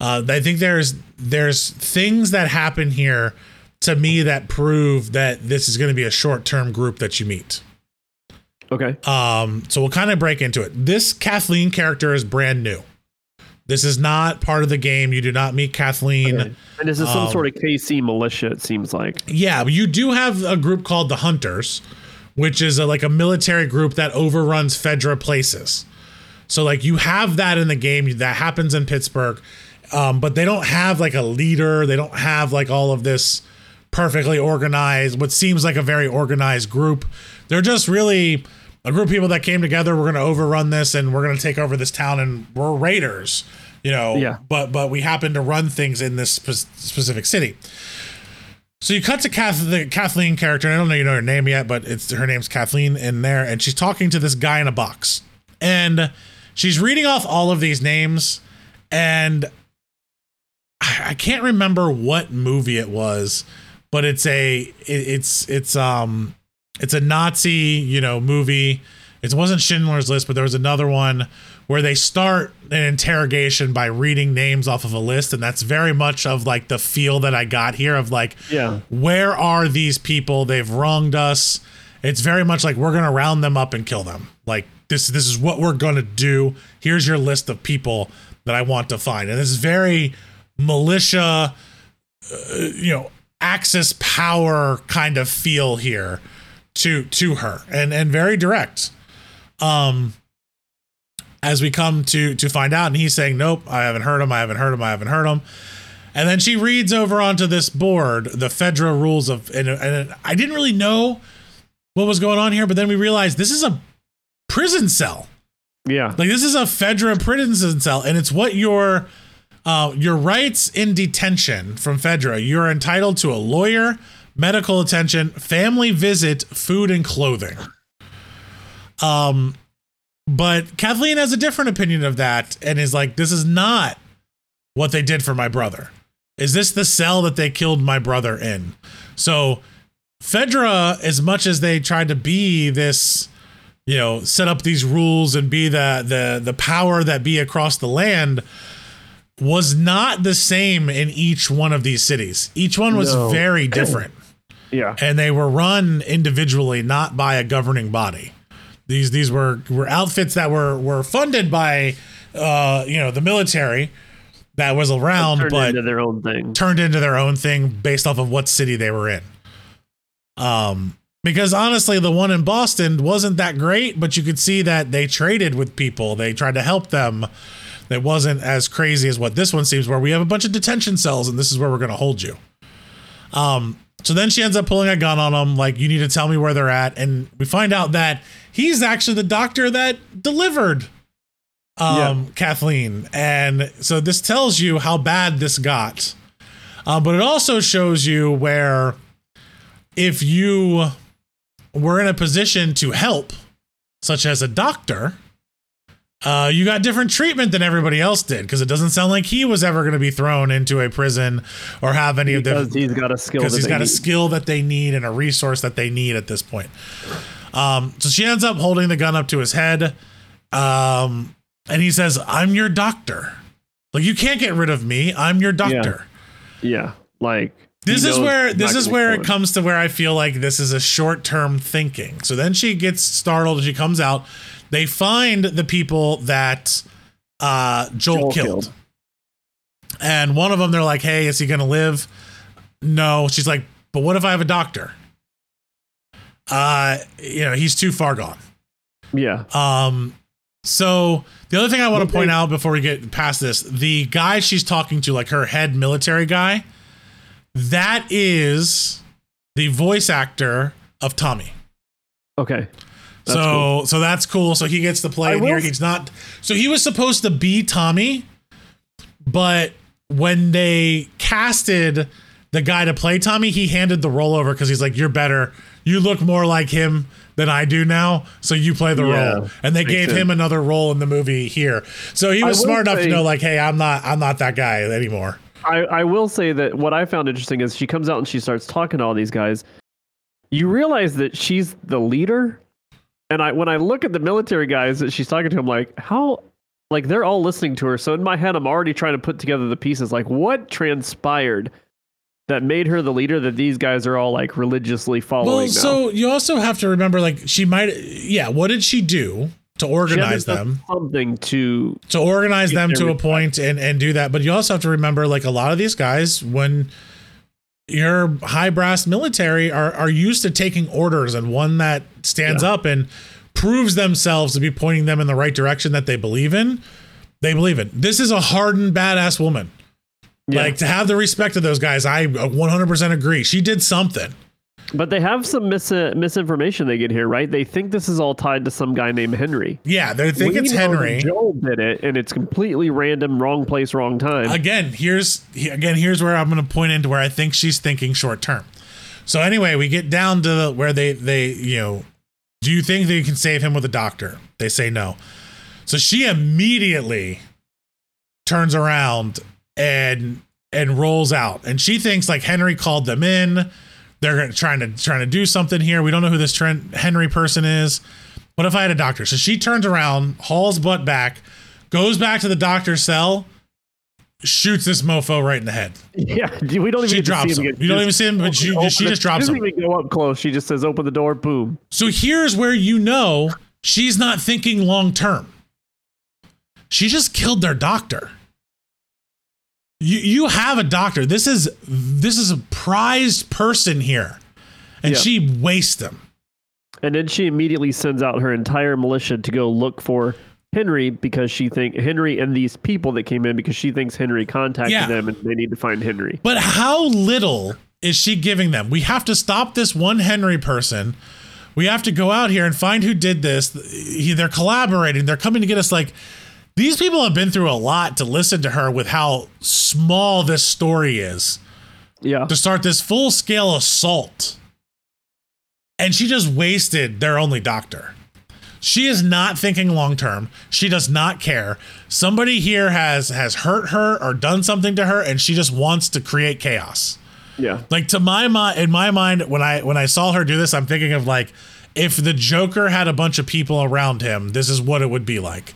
[SPEAKER 1] Uh, I think there's there's things that happen here to me that prove that this is going to be a short term group that you meet.
[SPEAKER 2] Okay.
[SPEAKER 1] Um, so we'll kind of break into it. This Kathleen character is brand new. This is not part of the game. You do not meet Kathleen. Okay.
[SPEAKER 2] And this is some um, sort of KC militia, it seems like.
[SPEAKER 1] Yeah, you do have a group called the Hunters, which is a, like a military group that overruns Fedra places. So like you have that in the game that happens in Pittsburgh, um, but they don't have like a leader. They don't have like all of this perfectly organized, what seems like a very organized group. They're just really a group of people that came together. We're going to overrun this and we're going to take over this town and we're raiders, you know.
[SPEAKER 2] Yeah.
[SPEAKER 1] But but we happen to run things in this spe- specific city. So you cut to Kath, the Kathleen character. I don't know you know her name yet, but it's her name's Kathleen in there, and she's talking to this guy in a box, and she's reading off all of these names, and I, I can't remember what movie it was, but it's a it, it's it's um it's a Nazi, you know, movie. It wasn't Schindler's List, but there was another one where they start an interrogation by reading names off of a list, and that's very much of like the feel that I got here of like,
[SPEAKER 2] yeah,
[SPEAKER 1] where are these people? They've wronged us. It's very much like we're gonna round them up and kill them. Like this, this is what we're gonna do. Here's your list of people that I want to find, and this is very militia, uh, you know, Axis power kind of feel here to to her and and very direct. Um as we come to to find out and he's saying nope i haven't heard him i haven't heard him i haven't heard him. And then she reads over onto this board the fedra rules of and, and i didn't really know what was going on here but then we realized this is a prison cell.
[SPEAKER 2] Yeah.
[SPEAKER 1] Like this is a fedra prison cell and it's what your uh, your rights in detention from fedra you're entitled to a lawyer medical attention, family visit, food and clothing. Um, but Kathleen has a different opinion of that and is like, this is not what they did for my brother. Is this the cell that they killed my brother in? So, Fedra, as much as they tried to be this, you know, set up these rules and be the the the power that be across the land, was not the same in each one of these cities. Each one was no. very different. <clears throat>
[SPEAKER 2] Yeah.
[SPEAKER 1] And they were run individually, not by a governing body. These these were were outfits that were were funded by uh, you know, the military that was around
[SPEAKER 2] turned
[SPEAKER 1] but
[SPEAKER 2] into their own thing.
[SPEAKER 1] Turned into their own thing based off of what city they were in. Um because honestly the one in Boston wasn't that great, but you could see that they traded with people. They tried to help them. It wasn't as crazy as what this one seems where we have a bunch of detention cells and this is where we're going to hold you. Um so then she ends up pulling a gun on him, like, you need to tell me where they're at. And we find out that he's actually the doctor that delivered um, yeah. Kathleen. And so this tells you how bad this got. Uh, but it also shows you where if you were in a position to help, such as a doctor, uh, you got different treatment than everybody else did because it doesn't sound like he was ever going to be thrown into a prison or have any
[SPEAKER 2] because
[SPEAKER 1] of the.
[SPEAKER 2] He's got a skill
[SPEAKER 1] because he's got
[SPEAKER 2] need.
[SPEAKER 1] a skill that they need and a resource that they need at this point. Um, so she ends up holding the gun up to his head, um, and he says, "I'm your doctor. Like you can't get rid of me. I'm your doctor."
[SPEAKER 2] Yeah, yeah. like
[SPEAKER 1] this is where this is where it comes to where I feel like this is a short term thinking. So then she gets startled. And she comes out they find the people that uh, Joel, Joel killed. killed. And one of them, they're like, hey, is he going to live? No. She's like, but what if I have a doctor? Uh, you know, he's too far gone.
[SPEAKER 2] Yeah.
[SPEAKER 1] Um, so the other thing I want to point out before we get past this, the guy she's talking to, like her head military guy, that is the voice actor of Tommy.
[SPEAKER 2] Okay. That's
[SPEAKER 1] so
[SPEAKER 2] cool.
[SPEAKER 1] so that's cool. So he gets to play
[SPEAKER 2] I
[SPEAKER 1] in here. He's not. So he was supposed to be Tommy, but when they casted the guy to play Tommy, he handed the role over because he's like, "You're better. You look more like him than I do now, so you play the
[SPEAKER 2] Yeah,
[SPEAKER 1] role." And they gave
[SPEAKER 2] sense.
[SPEAKER 1] him another role in the movie here. So he was
[SPEAKER 2] will
[SPEAKER 1] smart enough to know, like, "Hey, I'm not. I'm not that guy anymore."
[SPEAKER 2] I, I will say that what I found interesting is she comes out and she starts talking to all these guys. You realize that she's the leader, and I when I look at the military guys that she's talking to, I'm like, how like they're all listening to her. So in my head, I'm already trying to put together the pieces. Like, what transpired that made her the leader? That these guys are all like religiously following.
[SPEAKER 1] Well,
[SPEAKER 2] now?
[SPEAKER 1] so you also have to remember, like, she might. Yeah, what did she do to
[SPEAKER 2] She had to
[SPEAKER 1] organize them?
[SPEAKER 2] something to
[SPEAKER 1] to organize them to a point and and do that but you also have to remember like a lot of these guys when your high brass military are are used to taking orders and one that stands
[SPEAKER 2] Yeah.
[SPEAKER 1] up and proves themselves to be pointing them in the right direction that they believe in they believe in this is a hardened badass woman
[SPEAKER 2] Yeah.
[SPEAKER 1] like to have the respect of those guys i uh, 100% agree she did something
[SPEAKER 2] But they have some mis- uh, misinformation they get here, right? They think this is all tied to some guy named Henry.
[SPEAKER 1] yeah they think
[SPEAKER 2] We
[SPEAKER 1] it's henry
[SPEAKER 2] Joel did it, and it's completely random, wrong place, wrong time.
[SPEAKER 1] again here's again here's where i'm going to point into where i think she's thinking short term so anyway we get down to where they they you know do you think they can save him with a doctor they say no so she immediately turns around and and rolls out and she thinks like henry called them in they're trying to trying to do something here we don't know who this Trent henry person is what if i had a doctor so she turns around hauls butt back goes back to the doctor's cell shoots this mofo right in the head.
[SPEAKER 2] yeah, we don't even
[SPEAKER 1] She drops
[SPEAKER 2] see him.
[SPEAKER 1] You don't even see him, but she- she just drops him.
[SPEAKER 2] doesn't
[SPEAKER 1] him.
[SPEAKER 2] even go up close. She just says, "Open the door." Boom.
[SPEAKER 1] So here's where you know she's not thinking long term. She just killed their doctor. You you have a doctor. This is this is a prized person here. And
[SPEAKER 2] Yeah.
[SPEAKER 1] she wastes them.
[SPEAKER 2] And then she immediately sends out her entire militia to go look for Henry because she think Henry and these people that came in because she thinks Henry contacted
[SPEAKER 1] Yeah.
[SPEAKER 2] them and they need to find Henry.
[SPEAKER 1] But how little is she giving them? We have to stop this one Henry person. We have to go out here and find who did this. He- They're collaborating. They're coming to get us. Like these people have been through a lot to listen to her with how small this story is
[SPEAKER 2] Yeah.
[SPEAKER 1] to start this full scale assault. And she just wasted their only doctor. She is not thinking long term. She does not care. Somebody here has has hurt her or done something to her and she just wants to create chaos.
[SPEAKER 2] Yeah.
[SPEAKER 1] Like to my mind in my mind when I when I saw her do this I'm thinking of like if the Joker had a bunch of people around him, this is what it would be like.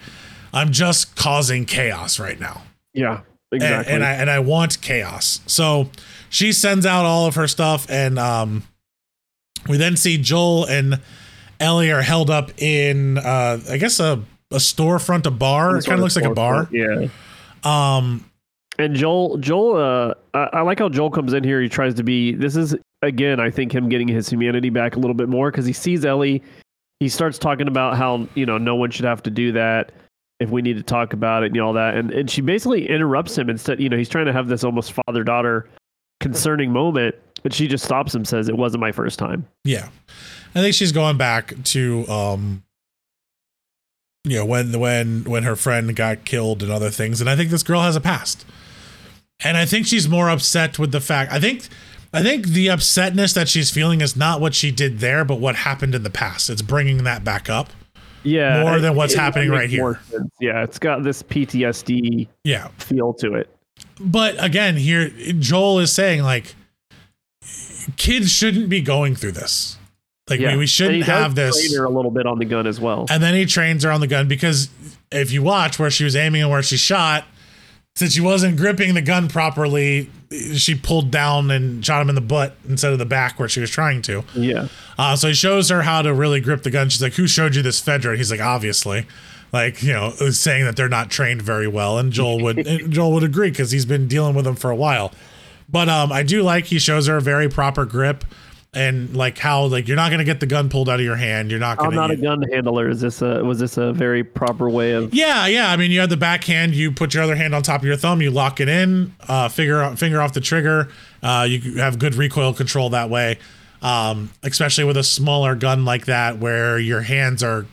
[SPEAKER 1] I'm just causing chaos right now
[SPEAKER 2] Yeah.
[SPEAKER 1] and,
[SPEAKER 2] Exactly.
[SPEAKER 1] and I and I want chaos. So she sends out all of her stuff, and um, we then see Joel and Ellie are held up in uh, I guess a a storefront, a bar. It kind of looks like a bar.
[SPEAKER 2] Yeah.
[SPEAKER 1] Um,
[SPEAKER 2] And Joel, Joel, uh, I, I like how Joel comes in here. He tries to be. This is again, I think him getting his humanity back a little bit more because he sees Ellie. He starts talking about how you know no one should have to do that if we need to talk about it and all that. And and she basically interrupts him instead. You know, he's trying to have this almost father daughter concerning moment, but she just stops him, says it wasn't my first time.
[SPEAKER 1] yeah, I think she's going back to um, you know, when when when her friend got killed and other things, and I think this girl has a past, and I think she's more upset with the fact. I think. I think the upsetness that she's feeling is not what she did there, but what happened in the past. It's bringing that back up.
[SPEAKER 2] Yeah,
[SPEAKER 1] More than what's
[SPEAKER 2] it- it
[SPEAKER 1] happening
[SPEAKER 2] makes
[SPEAKER 1] right here.
[SPEAKER 2] sense. Yeah, it's got this PTSD
[SPEAKER 1] Yeah.
[SPEAKER 2] feel to it.
[SPEAKER 1] But again, here Joel is saying like kids shouldn't be going through this. Like
[SPEAKER 2] Yeah.
[SPEAKER 1] we, we shouldn't have this.
[SPEAKER 2] train her a little bit on the gun as well.
[SPEAKER 1] And then he trains her on the gun because if you watch where she was aiming and where she shot, since she wasn't gripping the gun properly, she pulled down and shot him in the butt instead of the back where she was trying to.
[SPEAKER 2] Yeah.
[SPEAKER 1] Uh, so he shows her how to really grip the gun. She's like, "Who showed you this Fedra?" He's like, "Obviously." Like you know, saying that they're not trained very well, and Joel would <laughs> and Joel would agree because he's been dealing with them for a while. But um, I do like he shows her a very proper grip, and like how like you're not gonna get the gun pulled out of your hand. You're not gonna.
[SPEAKER 2] I'm not a gun handler. Is this a was this a very proper way of
[SPEAKER 1] Yeah, yeah. I mean, you have the backhand. You put your other hand on top of your thumb. You lock it in. Uh, figure finger off the trigger. Uh, you have good recoil control that way. um, especially with a smaller gun like that, where your hands are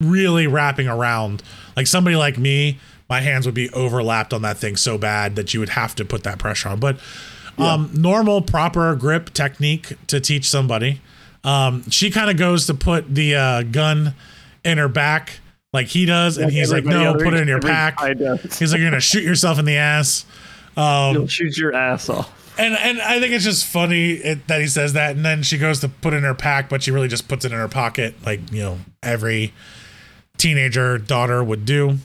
[SPEAKER 1] really wrapping around. Like somebody like me, my hands would be overlapped on that thing so bad that you would have to put that pressure on. But um, normal, proper grip technique to teach somebody. Um, she kind of goes to put the uh, gun in her back like he does, and
[SPEAKER 2] Like
[SPEAKER 1] he's like, "No, put it in your pack." <laughs> He's like, "You're gonna shoot yourself in the ass." Um,
[SPEAKER 2] You'll shoot your ass off.
[SPEAKER 1] and and I think it's just funny it, that he says that, and then she goes to put it in her pack, but she really just puts it in her pocket, like you know every teenager daughter would do.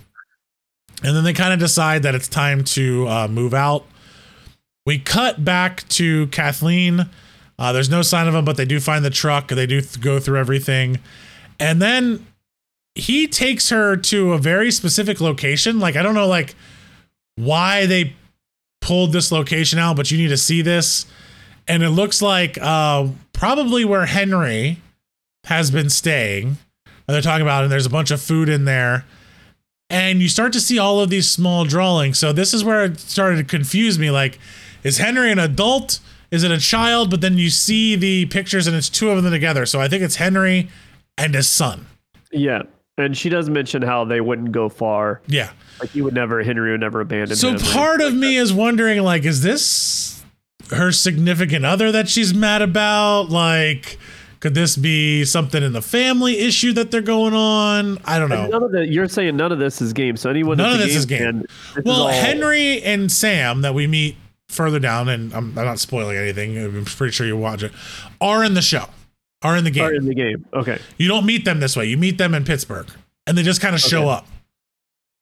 [SPEAKER 1] And then they kind of decide that it's time to uh, move out. We cut back to Kathleen. Uh, there's no sign of him, but they do find the truck. They do th- go through everything, and then he takes her to a very specific location. Like I don't know, like why they pulled this location out, but you need to see this. And it looks like uh, probably where Henry has been staying. And they're talking about, and there's a bunch of food in there. And you start to see all of these small drawings. So this is where it started to confuse me. Like, is Henry an adult? Is it a child? But then you see the pictures and it's two of them together. So I think it's Henry and his son.
[SPEAKER 2] Yeah. And she does mention how they wouldn't go far.
[SPEAKER 1] Yeah.
[SPEAKER 2] Like he would never, Henry would never abandon
[SPEAKER 1] So part of me is wondering, like, is this her significant other that she's mad about? Like, could this be something in the family issue that they're going on? I don't
[SPEAKER 2] And
[SPEAKER 1] know.
[SPEAKER 2] None of the, you're saying none of this is game. So anyone
[SPEAKER 1] None of this is
[SPEAKER 2] game,
[SPEAKER 1] game.
[SPEAKER 2] fan, this is
[SPEAKER 1] Well,
[SPEAKER 2] all-
[SPEAKER 1] Henry and Sam that we meet further down, and I'm, I'm not spoiling anything. I'm pretty sure you watch it. Are in the show. Are in the game.
[SPEAKER 2] are in the game. Okay.
[SPEAKER 1] You don't meet them this way. You meet them in Pittsburgh, and they just kind of show up.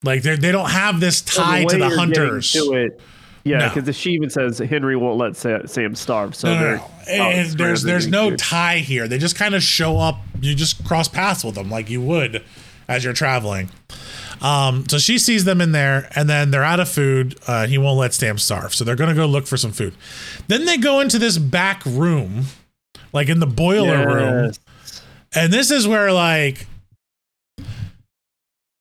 [SPEAKER 1] Like they they don't have this
[SPEAKER 2] So
[SPEAKER 1] tie to the hunters.
[SPEAKER 2] To it, yeah,
[SPEAKER 1] No.
[SPEAKER 2] because she even says Henry won't let Sam starve. So
[SPEAKER 1] No, no, no.
[SPEAKER 2] Oh,
[SPEAKER 1] there's there's no tie here. They just kind of show up. You just cross paths with them like you would as you're traveling. Um, so she sees them in there, and then they're out of food. Uh, he won't let Sam starve, so they're gonna go look for some food. Then they go into this back room, like in the boiler room, and this is where like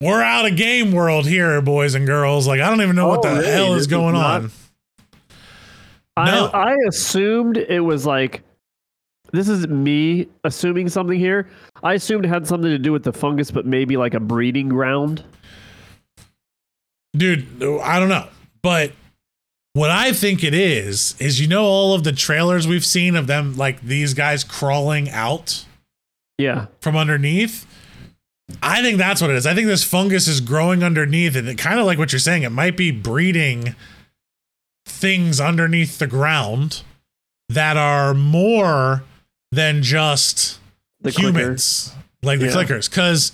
[SPEAKER 1] we're out of game world here, boys and girls. Like I don't even know what
[SPEAKER 2] Oh,
[SPEAKER 1] the
[SPEAKER 2] really?
[SPEAKER 1] hell
[SPEAKER 2] This
[SPEAKER 1] is
[SPEAKER 2] is
[SPEAKER 1] going
[SPEAKER 2] not-
[SPEAKER 1] on.
[SPEAKER 2] I,
[SPEAKER 1] No.
[SPEAKER 2] I assumed it was like this is me assuming something here. I assumed it had something to do with the fungus, but maybe like a breeding ground.
[SPEAKER 1] Dude i don't know. But what i think it is is you know all of the trailers we've seen of them like these guys crawling out?
[SPEAKER 2] Yeah.
[SPEAKER 1] from underneath? I think that's what it is. I think this fungus is growing underneath and it kind of like what you're saying. It might be breeding things underneath the ground that are more than just
[SPEAKER 2] The clicker.
[SPEAKER 1] humans like the
[SPEAKER 2] Yeah.
[SPEAKER 1] clickers. Because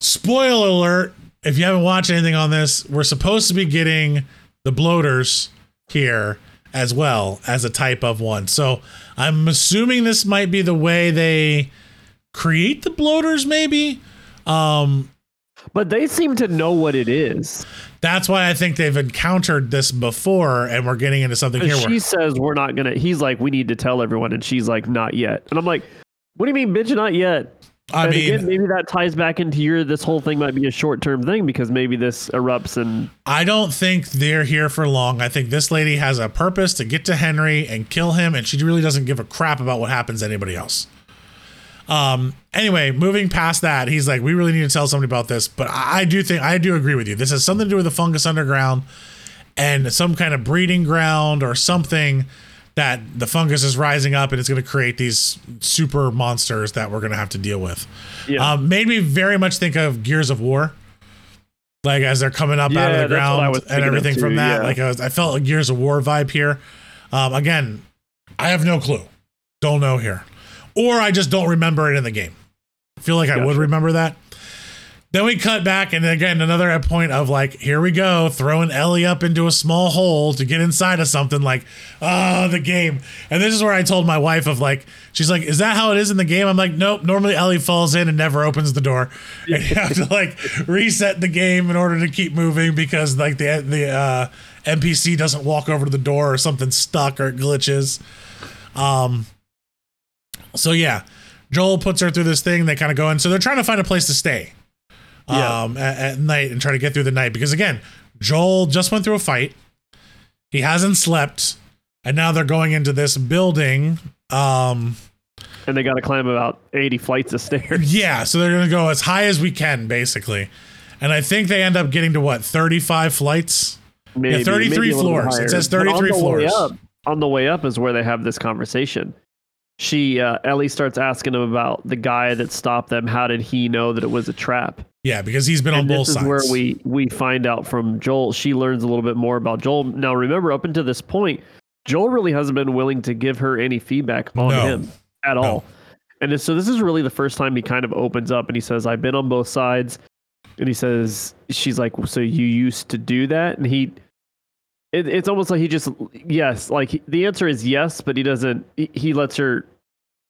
[SPEAKER 1] spoiler alert if you haven't watched anything on this we're supposed to be getting the bloaters here as well as a type of one so i'm assuming this might be the way they create the bloaters maybe um
[SPEAKER 2] But they seem to know what it is.
[SPEAKER 1] that's why i think they've encountered this before and we're getting into something here
[SPEAKER 2] she
[SPEAKER 1] where
[SPEAKER 2] says we're not gonna. He's like, we need to tell everyone, and she's like, not yet. And I'm like, what do you mean, bitch? Not yet.
[SPEAKER 1] I mean
[SPEAKER 2] again, maybe that ties back into your. This whole thing might be a short term thing because maybe this erupts and
[SPEAKER 1] I don't think they're here for long. I think this lady has a purpose to get to Henry and kill him, and she really doesn't give a crap about what happens to anybody else. Um. Anyway, moving past that, he's like, "We really need to tell somebody about this." But I I do think I do agree with you. This has something to do with the fungus underground and some kind of breeding ground or something that the fungus is rising up and it's going to create these super monsters that we're going to have to deal with.
[SPEAKER 2] yeah.
[SPEAKER 1] Um, made me very much think of Gears of War. Like as they're coming up out of the
[SPEAKER 2] that's what I
[SPEAKER 1] ground and everything from that.
[SPEAKER 2] yeah.
[SPEAKER 1] Like I, was, I felt a Gears of War vibe here. Um, again, I have no clue. Don't know here. Or I just don't remember it in the game. I feel like I would remember that. Then we cut back, and again, another point of like, here we go, throwing Ellie up into a small hole to get inside of something like, oh, the game. And this is where I told my wife of like, she's like, is that how it is in the game? I'm like, nope. Normally Ellie falls in and never opens the door. <laughs> And you have to like reset the game in order to keep moving because like the the uh, NPC doesn't walk over to the door or something stuck or it glitches. Um. So yeah, Joel puts her through this thing. They kind of go in. So they're trying to find a place to stay
[SPEAKER 2] Yeah.
[SPEAKER 1] um, at, at night and try to get through the night because again, Joel just went through a fight. He hasn't slept, and now they're going into this building Um,
[SPEAKER 2] and they got to climb about 80 flights of stairs. <laughs>
[SPEAKER 1] Yeah, so they're gonna go as high as we can, basically. And I think they end up getting to what, 35 flights?
[SPEAKER 2] Maybe,
[SPEAKER 1] 33
[SPEAKER 2] maybe
[SPEAKER 1] floors. It says
[SPEAKER 2] But on
[SPEAKER 1] 33
[SPEAKER 2] the way
[SPEAKER 1] floors.
[SPEAKER 2] up- on the way up is where they have this conversation. She uh, Ellie starts asking him about the guy that stopped them. How did he know that it was a trap?
[SPEAKER 1] Yeah, because he's been on
[SPEAKER 2] and
[SPEAKER 1] both
[SPEAKER 2] this is
[SPEAKER 1] sides.
[SPEAKER 2] where we we find out from Joel. She learns a little bit more about Joel. Now, remember, up until this point, Joel really hasn't been willing to give her any feedback on
[SPEAKER 1] No.
[SPEAKER 2] him at
[SPEAKER 1] No.
[SPEAKER 2] all. And so this is really the first time he kind of opens up and he says, "I've been on both sides." And he says, "She's like, so you used to do that?" And he, it, it's almost like he just yes, like he- the answer is yes, but he doesn't. He, he lets her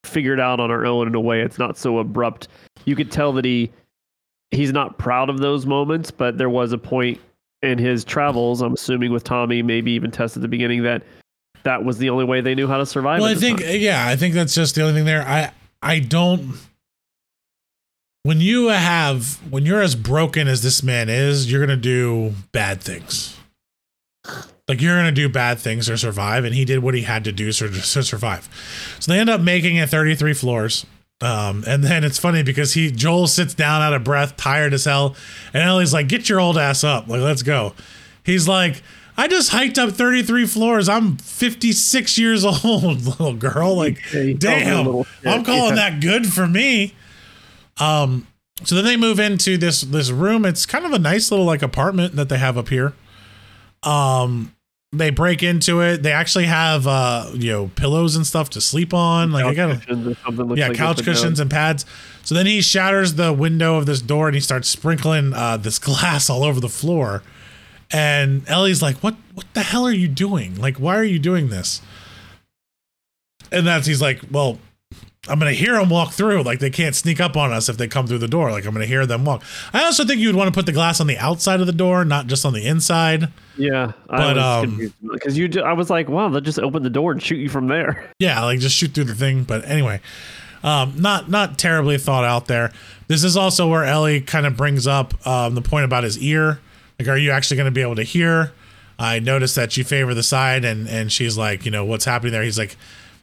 [SPEAKER 2] figure it out on her own in a way. It's not so abrupt. You could tell that he he's not proud of those moments, but there was a point in his travels, I'm assuming with Tommy, maybe even Tess at the beginning, that that was the only way they knew how to survive.
[SPEAKER 1] well, I think
[SPEAKER 2] time.
[SPEAKER 1] yeah, I think that's just the only thing there. I I don't when you have when you're as broken as this man is, you're gonna do bad things. Like you're gonna do bad things to survive, and he did what he had to do to, to survive. So they end up making it 33 floors. Um, and then it's funny because he Joel sits down out of breath, tired as hell, and Ellie's like, "Get your old ass up, like let's go." He's like, "I just hiked up 33 floors. I'm 56 years <laughs> old, little girl. Like,
[SPEAKER 2] Yeah, he calls her a
[SPEAKER 1] damn. I'm calling
[SPEAKER 2] Yeah.
[SPEAKER 1] that good for me." Um, so then they move into this this room. It's kind of a nice little like apartment that they have up here. Um, they break into it. They actually have uh, you know, pillows and stuff to sleep on. Like I got
[SPEAKER 2] cushions or something looks
[SPEAKER 1] yeah,
[SPEAKER 2] like
[SPEAKER 1] couch cushions and pads. So then he shatters the window of this door and he starts sprinkling uh, this <laughs> glass all over the floor. And Ellie's like, "What? What the hell are you doing? Like, why are you doing this?" And that's he's like, "Well, I'm gonna hear them walk through. Like they can't sneak up on us if they come through the door. Like I'm gonna hear them walk." I also think you would want to put the glass on the outside of the door, not just on the inside.
[SPEAKER 2] Yeah, I
[SPEAKER 1] But, um,
[SPEAKER 2] because you, I was like, wow, they'll just open the door and shoot you from there. <laughs>
[SPEAKER 1] Yeah, like just shoot through the thing. But anyway, um, not not terribly thought out there. This is also where Ellie kind of brings up um, the point about his ear. Like, are you actually going to be able to hear? I noticed that you favor the side, and and she's like, you know, what's happening there? He's like,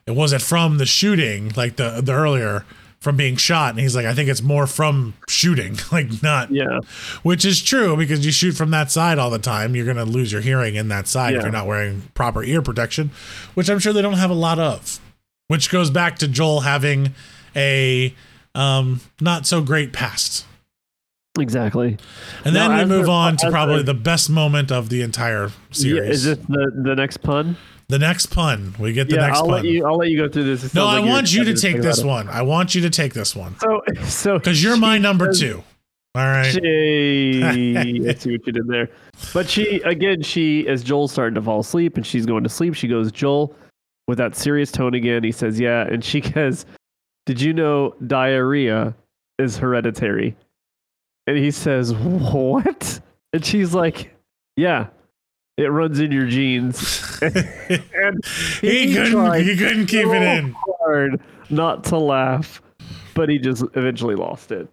[SPEAKER 1] it wasn't from the shooting, like the the earlier from being shot, and he's like, I think it's more from shooting, <laughs> like not
[SPEAKER 2] Yeah,
[SPEAKER 1] which is true because you shoot from that side all the time. You're going to lose your hearing in that side if you're not wearing proper ear protection, which I'm sure they don't have a lot of. Which goes back to Joel having a um, not so great past.
[SPEAKER 2] exactly.
[SPEAKER 1] And then
[SPEAKER 2] Now,
[SPEAKER 1] we move
[SPEAKER 2] the-
[SPEAKER 1] on to probably
[SPEAKER 2] the-
[SPEAKER 1] the best moment of the entire
[SPEAKER 2] Yeah,
[SPEAKER 1] series.
[SPEAKER 2] is this the the next pun?
[SPEAKER 1] The next pun. We get the
[SPEAKER 2] yeah,
[SPEAKER 1] next
[SPEAKER 2] I'll
[SPEAKER 1] pun.
[SPEAKER 2] let you. I'll let you go through this.
[SPEAKER 1] No, I
[SPEAKER 2] like
[SPEAKER 1] want you to take this one. I want you to take this one.
[SPEAKER 2] So, <laughs> so
[SPEAKER 1] because you're my number
[SPEAKER 2] says-
[SPEAKER 1] two. All right.
[SPEAKER 2] She, I see what you did there. But she, again, she, as Joel's starting to fall asleep and she's going to sleep, she goes, Joel, with that serious tone again. He says, Yeah. And she <laughs> goes, Did you know diarrhea is hereditary? And he says, What? And she's like, Yeah, it runs in your genes. <laughs> and
[SPEAKER 1] he couldn't. He couldn't keep
[SPEAKER 2] so
[SPEAKER 1] it in.
[SPEAKER 2] hard not to laugh, but he just eventually lost it.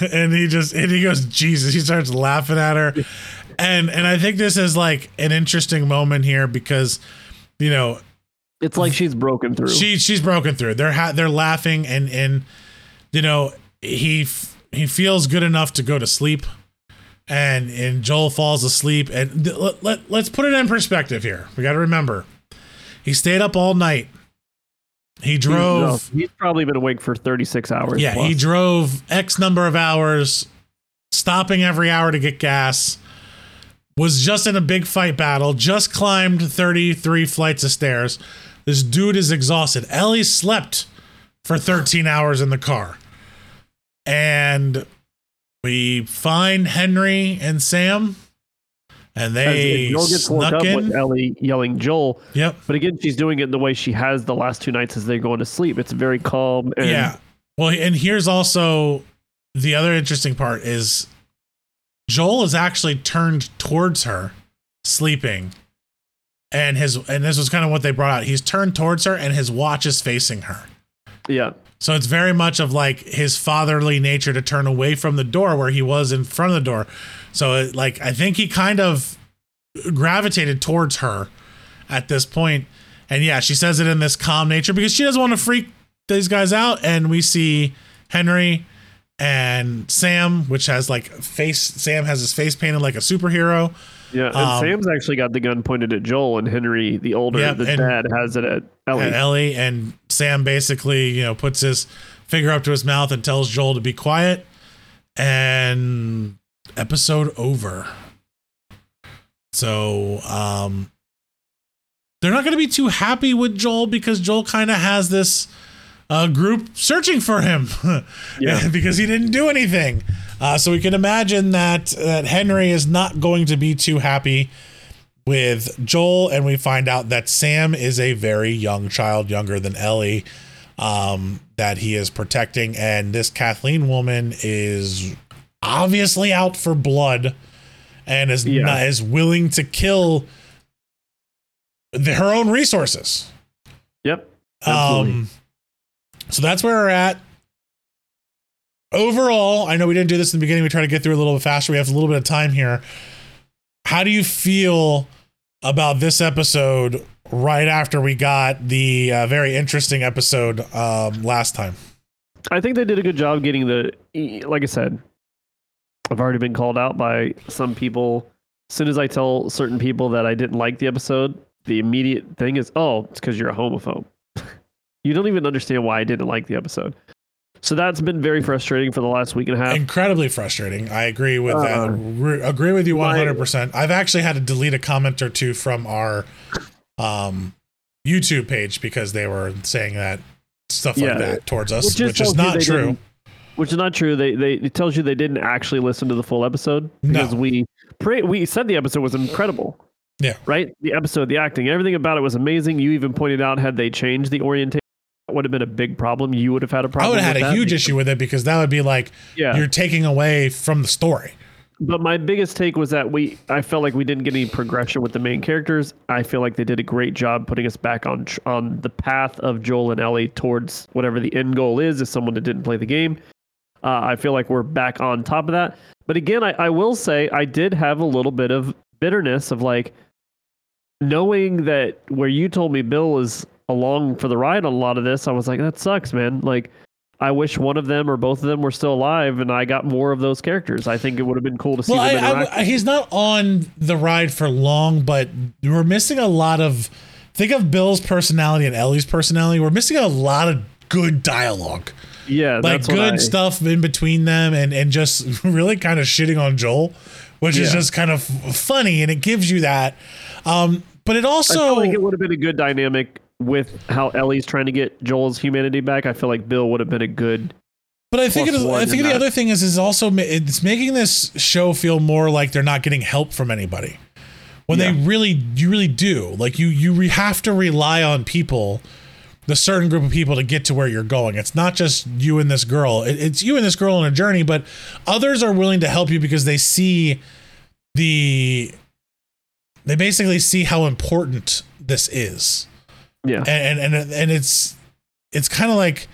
[SPEAKER 2] <laughs>
[SPEAKER 1] and he just and he goes jesus he starts laughing at her <laughs> and and i think this is like an interesting moment here because you know
[SPEAKER 2] It's like she's broken through.
[SPEAKER 1] she she's broken through they're ha- they're laughing and and you know he f- he feels good enough to go to sleep and and joel falls asleep and let, let, let's put it in perspective here we got to remember he stayed up all night he drove
[SPEAKER 2] no, he's probably been awake for 36 hours.
[SPEAKER 1] Yeah, he drove X number of hours, stopping every hour to get gas. Was just in a big fight battle, just climbed 33 flights of stairs. This dude is exhausted. Ellie slept for 13 hours in the car. And we find Henry and Sam, and they
[SPEAKER 2] Joel gets
[SPEAKER 1] snuck
[SPEAKER 2] up
[SPEAKER 1] in.
[SPEAKER 2] with Ellie yelling Joel,
[SPEAKER 1] Yep.
[SPEAKER 2] but again, she's doing it in the way she has the last two nights as they're going to sleep. It's very calm. And
[SPEAKER 1] yeah. Well, and here's also the other interesting part is Joel is actually turned towards her, sleeping, and his and this was kind of what they brought out. He's turned towards her, and his watch is facing her.
[SPEAKER 2] yeah,
[SPEAKER 1] So it's very much of like his fatherly nature to turn away from the door where he was in front of the door. So it, like I think he kind of gravitated towards her at this point. And yeah, she says it in this calm nature because she doesn't want to freak these guys out. And we see Henry and Sam, which has like face. Sam has his face painted like a superhero.
[SPEAKER 2] Yeah, and
[SPEAKER 1] Um,
[SPEAKER 2] Sam's actually got the gun pointed at Joel, and Henry, the older,
[SPEAKER 1] Yeah,
[SPEAKER 2] the
[SPEAKER 1] and-
[SPEAKER 2] dad, has it at Ellie.
[SPEAKER 1] And Ellie and Sam basically, you know, puts his finger up to his mouth and tells Joel to be quiet. And episode over. So, um, they're not going to be too happy with Joel because Joel kind of has this uh, group searching for him <laughs>
[SPEAKER 2] Yeah. <laughs>
[SPEAKER 1] because he didn't do anything. Uh, so we can imagine that that Henry is not going to be too happy with Joel, and we find out that Sam is a very young child, younger than Ellie, um, that he is protecting, and this Kathleen woman is obviously out for blood and is
[SPEAKER 2] Yeah.
[SPEAKER 1] not, is willing to kill the, her own resources.
[SPEAKER 2] Yep. Absolutely.
[SPEAKER 1] Um, so that's where we're at. Overall, I know we didn't do this in the beginning. We try to get through a little bit faster. We have a little bit of time here. How do you feel about this episode right after we got the uh, very interesting episode um, last time?
[SPEAKER 2] I think they did a good job getting the. Like I said, I've already been called out by some people. As soon as I tell certain people that I didn't like the episode, the immediate thing is, "Oh, it's because you're a homophobe." <laughs> you don't even understand why I didn't like the episode. So that's been very frustrating for the last week and a half.
[SPEAKER 1] Incredibly frustrating. I agree with that.
[SPEAKER 2] Uh,
[SPEAKER 1] Re- agree with you 100%. I've actually had to delete a comment or two from our um, YouTube page because they were saying that stuff
[SPEAKER 2] Yeah.
[SPEAKER 1] like that towards us,
[SPEAKER 2] Which
[SPEAKER 1] which is not true.
[SPEAKER 2] Which is not true. They they it tells you they didn't actually listen to the full episode
[SPEAKER 1] No.
[SPEAKER 2] because we pre- we said the episode was incredible.
[SPEAKER 1] Yeah.
[SPEAKER 2] Right. The episode, the acting, everything about it was amazing. You even pointed out had they changed the orientation, would have been a big problem. You would have had a problem.
[SPEAKER 1] I would have had a huge issue with it because that would be like
[SPEAKER 2] Yeah.
[SPEAKER 1] you're taking away from the story.
[SPEAKER 2] But my biggest take was that we I felt like we didn't get any progression with the main characters. I feel like they did a great job putting us back on on the path of Joel and Ellie towards whatever the end goal is as someone that didn't play the game. Uh, I feel like we're back on top of that. But again, I, I will say I did have a little bit of bitterness of like knowing that where you told me Bill is along for the ride on a lot of this, I was like, that sucks, man. Like I wish one of them or both of them were still alive and I got more of those characters. I think it would have been cool to see
[SPEAKER 1] Well, I. I, he's not on the ride for long, but we're missing a lot of. Think of Bill's personality and Ellie's personality. We're missing a lot of good dialogue,
[SPEAKER 2] yeah,
[SPEAKER 1] like good
[SPEAKER 2] I-
[SPEAKER 1] stuff in between them, and and just <laughs> really kind of shitting on Joel, which is just kind of funny, and it gives you that. Um, but it
[SPEAKER 2] I
[SPEAKER 1] also
[SPEAKER 2] like it would have been a good dynamic with how Ellie's trying to get Joel's humanity back. I feel like Bill would have been a good.
[SPEAKER 1] But I think it is, I think the
[SPEAKER 2] that.
[SPEAKER 1] other thing is is also it's making this show feel more like they're not getting help from anybody when they really you really do like you you re- have to rely on people the certain group of people to get to where you're going it's not just you and this girl it, it's you and this girl on a journey but others are willing to help you because they see the they basically see how important this is
[SPEAKER 2] Yeah,
[SPEAKER 1] and and and, it's it's kind of like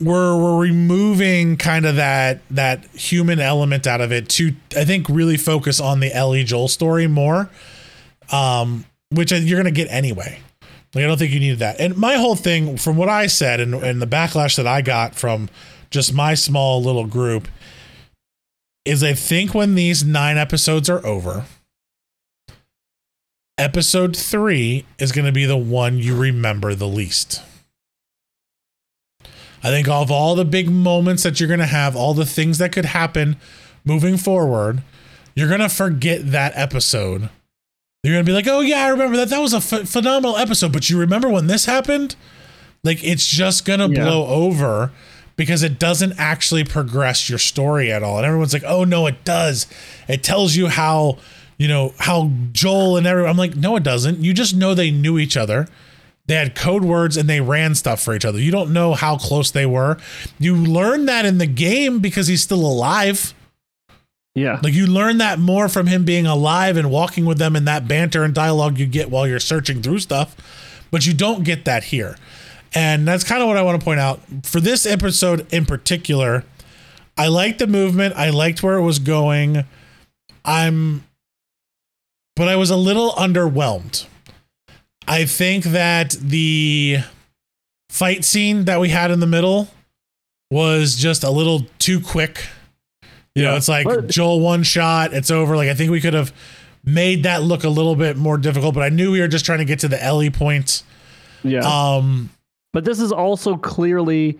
[SPEAKER 1] we're we're removing kind of that that human element out of it to I think really focus on the Ellie Joel story more, um, which you're gonna get anyway. Like I don't think you needed that. And my whole thing, from what I said, and and the backlash that I got from just my small little group, is I think when these nine episodes are over, episode three is going to be the one you remember the least. I think of all the big moments that you're going to have, all the things that could happen moving forward, you're going to forget that episode. You're going to be like, oh, yeah, I remember that. That was a phenomenal episode. But you remember when this happened? Like, it's just going to
[SPEAKER 2] Yeah.
[SPEAKER 1] blow over because it doesn't actually progress your story at all. And everyone's like, oh, no, it does. It tells you how, you know, how Joel and everyone. I'm like, no, it doesn't. You just know they knew each other. They had code words and they ran stuff for each other. You don't know how close they were. You learn that in the game because he's still alive.
[SPEAKER 2] yeah,
[SPEAKER 1] Like you learn that more from him being alive and walking with them in that banter and dialogue you get while you're searching through stuff, but you don't get that here. And that's kind of what I want to point out. For this episode in particular, I liked the movement. I liked where it was going. I'm but I was a little underwhelmed. I think that the fight scene that we had in the middle was just a little too quick. You know,
[SPEAKER 2] Yeah.
[SPEAKER 1] it's like
[SPEAKER 2] But-
[SPEAKER 1] Joel one shot, it's over. Like I think we could have made that look a little bit more difficult, but I knew we were just trying to get to the Ellie point.
[SPEAKER 2] Yeah.
[SPEAKER 1] Um
[SPEAKER 2] But this is also clearly,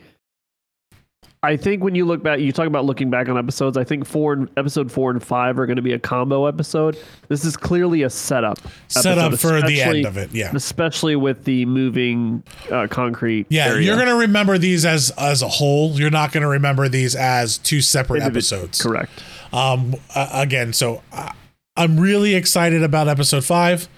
[SPEAKER 2] I think when you look back, you talk about looking back on episodes. I think four and episode four and five are going to be a combo episode. This is clearly a setup.
[SPEAKER 1] set up
[SPEAKER 2] episode,
[SPEAKER 1] for the end of it. Yeah.
[SPEAKER 2] especially with the moving uh, concrete.
[SPEAKER 1] Yeah,
[SPEAKER 2] area.
[SPEAKER 1] you're gonna remember these as as a whole. You're not gonna remember these as two separate
[SPEAKER 2] Individ-
[SPEAKER 1] episodes.
[SPEAKER 2] correct.
[SPEAKER 1] Um, uh, again, so I, I'm really excited about episode five.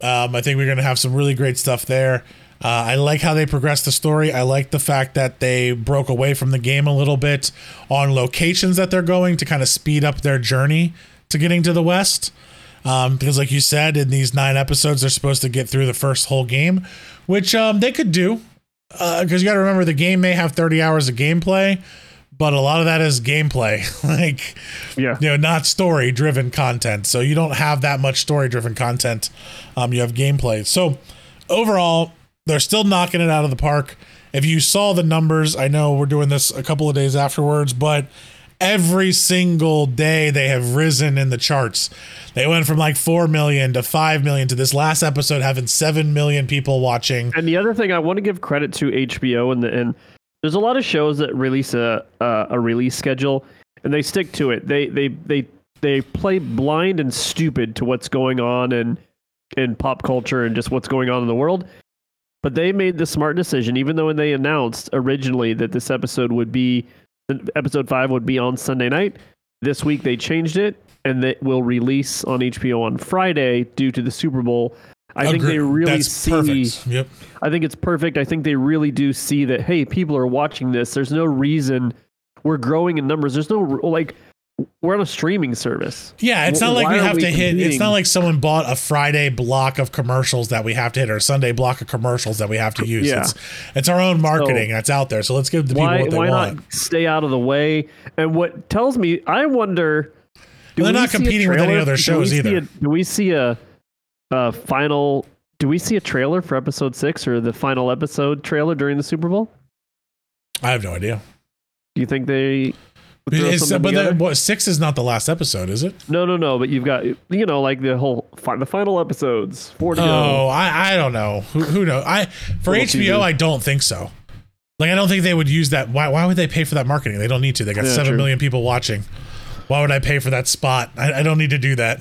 [SPEAKER 1] Um, I think we're gonna have some really great stuff there. Uh, I like how they progressed the story. I like the fact that they broke away from the game a little bit on locations that they're going to kind of speed up their journey to getting to the west. Um, because, like you said, in these nine episodes, they're supposed to get through the first whole game, which um, they could do. Because you got to remember, the game may have 30 hours of gameplay, but a lot of that is gameplay. <laughs> like,
[SPEAKER 2] Yeah.
[SPEAKER 1] you know, not story driven content. So you don't have that much story driven content. Um, you have gameplay. So overall, they're still knocking it out of the park. If you saw the numbers, I know we're doing this a couple of days afterwards, but every single day they have risen in the charts. They went from like 4 million to 5 million to this last episode having 7 million people watching.
[SPEAKER 2] And the other thing I want to give credit to HBO and the and there's a lot of shows that release a a, a release schedule and they stick to it. They they they they play blind and stupid to what's going on in in pop culture and just what's going on in the world. But they made the smart decision, even though when they announced originally that this episode would be episode five would be on Sunday night. This week they changed it and that will release on HBO on Friday due to the Super Bowl. I think they really
[SPEAKER 1] That's
[SPEAKER 2] see
[SPEAKER 1] perfect. Yep.
[SPEAKER 2] I think it's perfect. I think they really do see that. Hey, people are watching this. There's no reason we're growing in numbers. There's no like we're on a streaming service.
[SPEAKER 1] Yeah, it's not like we have
[SPEAKER 2] we
[SPEAKER 1] to hit. It's not like someone bought a Friday block of commercials that we have to hit or a Sunday block of commercials that we have to use.
[SPEAKER 2] Yeah.
[SPEAKER 1] It's it's our own marketing that's out there. So let's give the people
[SPEAKER 2] Why
[SPEAKER 1] what they
[SPEAKER 2] why
[SPEAKER 1] want.
[SPEAKER 2] not stay out of the way? And what tells me, I wonder. do
[SPEAKER 1] They're not competing with any other shows
[SPEAKER 2] see
[SPEAKER 1] either.
[SPEAKER 2] a- do we see a, a final? Do we see a trailer for episode six or the final episode trailer during the Super Bowl?
[SPEAKER 1] I have no idea.
[SPEAKER 2] Do you think they?
[SPEAKER 1] It's, but the, what six is not the last episode, is it?
[SPEAKER 2] No, no, no. But you've got you know like the whole fi- the final episodes four to go.
[SPEAKER 1] Oh, I I don't know. Who who knows? I for HBO,
[SPEAKER 2] teaser.
[SPEAKER 1] I don't think so. Like I don't think they would use that. Why why would they pay for that marketing? They don't need to. They got
[SPEAKER 2] Yeah,
[SPEAKER 1] seven
[SPEAKER 2] true.
[SPEAKER 1] million people watching. Why would I pay for that spot? I, I don't need to do that.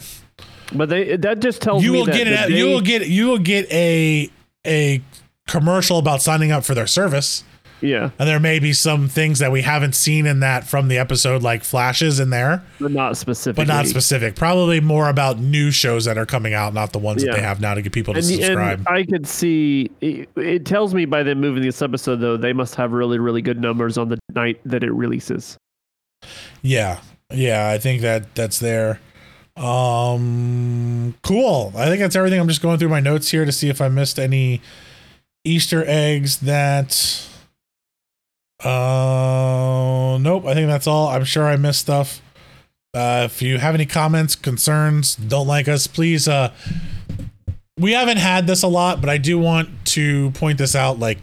[SPEAKER 2] But they that just tells
[SPEAKER 1] you will get it. You will get you will get a a commercial about signing up for their service,
[SPEAKER 2] yeah,
[SPEAKER 1] and there may be some things that we haven't seen in that from the episode, like flashes in there,
[SPEAKER 2] but not specific.
[SPEAKER 1] but not specific. Probably more about new shows that are coming out, not the ones that they have now to get people to
[SPEAKER 2] And,
[SPEAKER 1] subscribe.
[SPEAKER 2] and I could see it, it tells me by them moving this episode though they must have really really good numbers on the night that it releases.
[SPEAKER 1] Yeah. Yeah, I think that that's there. Um cool. I think that's everything. I'm just going through my notes here to see if I missed any Easter eggs that uh nope, I think that's all. I'm sure I missed stuff. Uh if you have any comments, concerns, don't like us, please uh we haven't had this a lot, but I do want to point this out like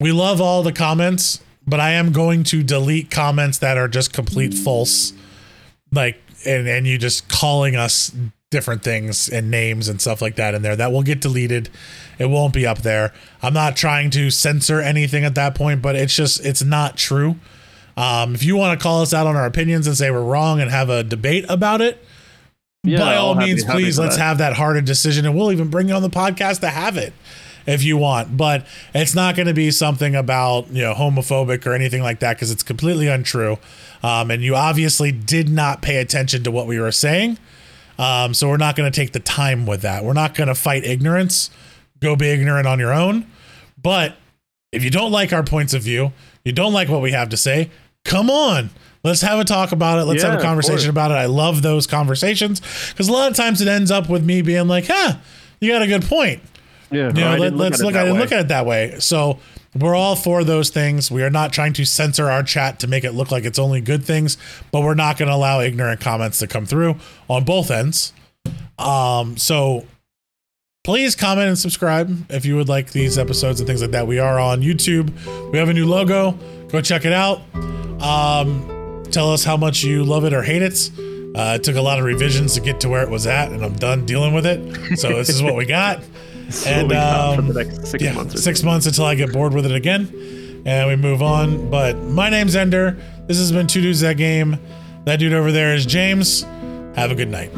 [SPEAKER 1] we love all the comments, but I am going to delete comments that are just complete false. Like and and you just calling us different things and names and stuff like that in there that will get deleted. It won't be up there. I'm not trying to censor anything at that point, but it's just it's not true. Um, if you want to call us out on our opinions and say we're wrong and have a debate about it,
[SPEAKER 2] Yeah,
[SPEAKER 1] by all
[SPEAKER 2] happy-
[SPEAKER 1] means,
[SPEAKER 2] happy
[SPEAKER 1] please let's
[SPEAKER 2] that.
[SPEAKER 1] have that harder decision, and we'll even bring you on the podcast to have it if you want. But it's not going to be something about you know homophobic or anything like that because it's completely untrue. Um, and you obviously did not pay attention to what we were saying. Um, so we're not going to take the time with that. We're not going to fight ignorance. Go be ignorant on your own. But if you don't like our points of view, you don't like what we have to say, come on. Let's have a talk about it. Let's
[SPEAKER 2] Yeah,
[SPEAKER 1] have a conversation about it. I love those conversations because a lot of times it ends up with me being like, huh, you got a good point.
[SPEAKER 2] Yeah,
[SPEAKER 1] You know, let,
[SPEAKER 2] didn't look
[SPEAKER 1] us
[SPEAKER 2] at it
[SPEAKER 1] look
[SPEAKER 2] that
[SPEAKER 1] at it.
[SPEAKER 2] way.
[SPEAKER 1] Look at it that way. So we're all for those things. We are not trying to censor our chat to make it look like it's only good things, but we're not going to allow ignorant comments to come through on both ends. Um, so please comment and subscribe if you would like these episodes and things like that. We are on YouTube. We have a new logo. Go check it out. Um, tell us how much you love it or hate it. Uh, it took a lot of revisions to get to where it was at, and I'm done dealing with it. So this is what we got. <laughs> <laughs> And, um,
[SPEAKER 2] the next six
[SPEAKER 1] yeah,
[SPEAKER 2] months.
[SPEAKER 1] Six
[SPEAKER 2] so.
[SPEAKER 1] months until I get bored with it again, and we move on. But my name's Ender. This has been Two Dudes That Game. That dude over there is James. Have a good night.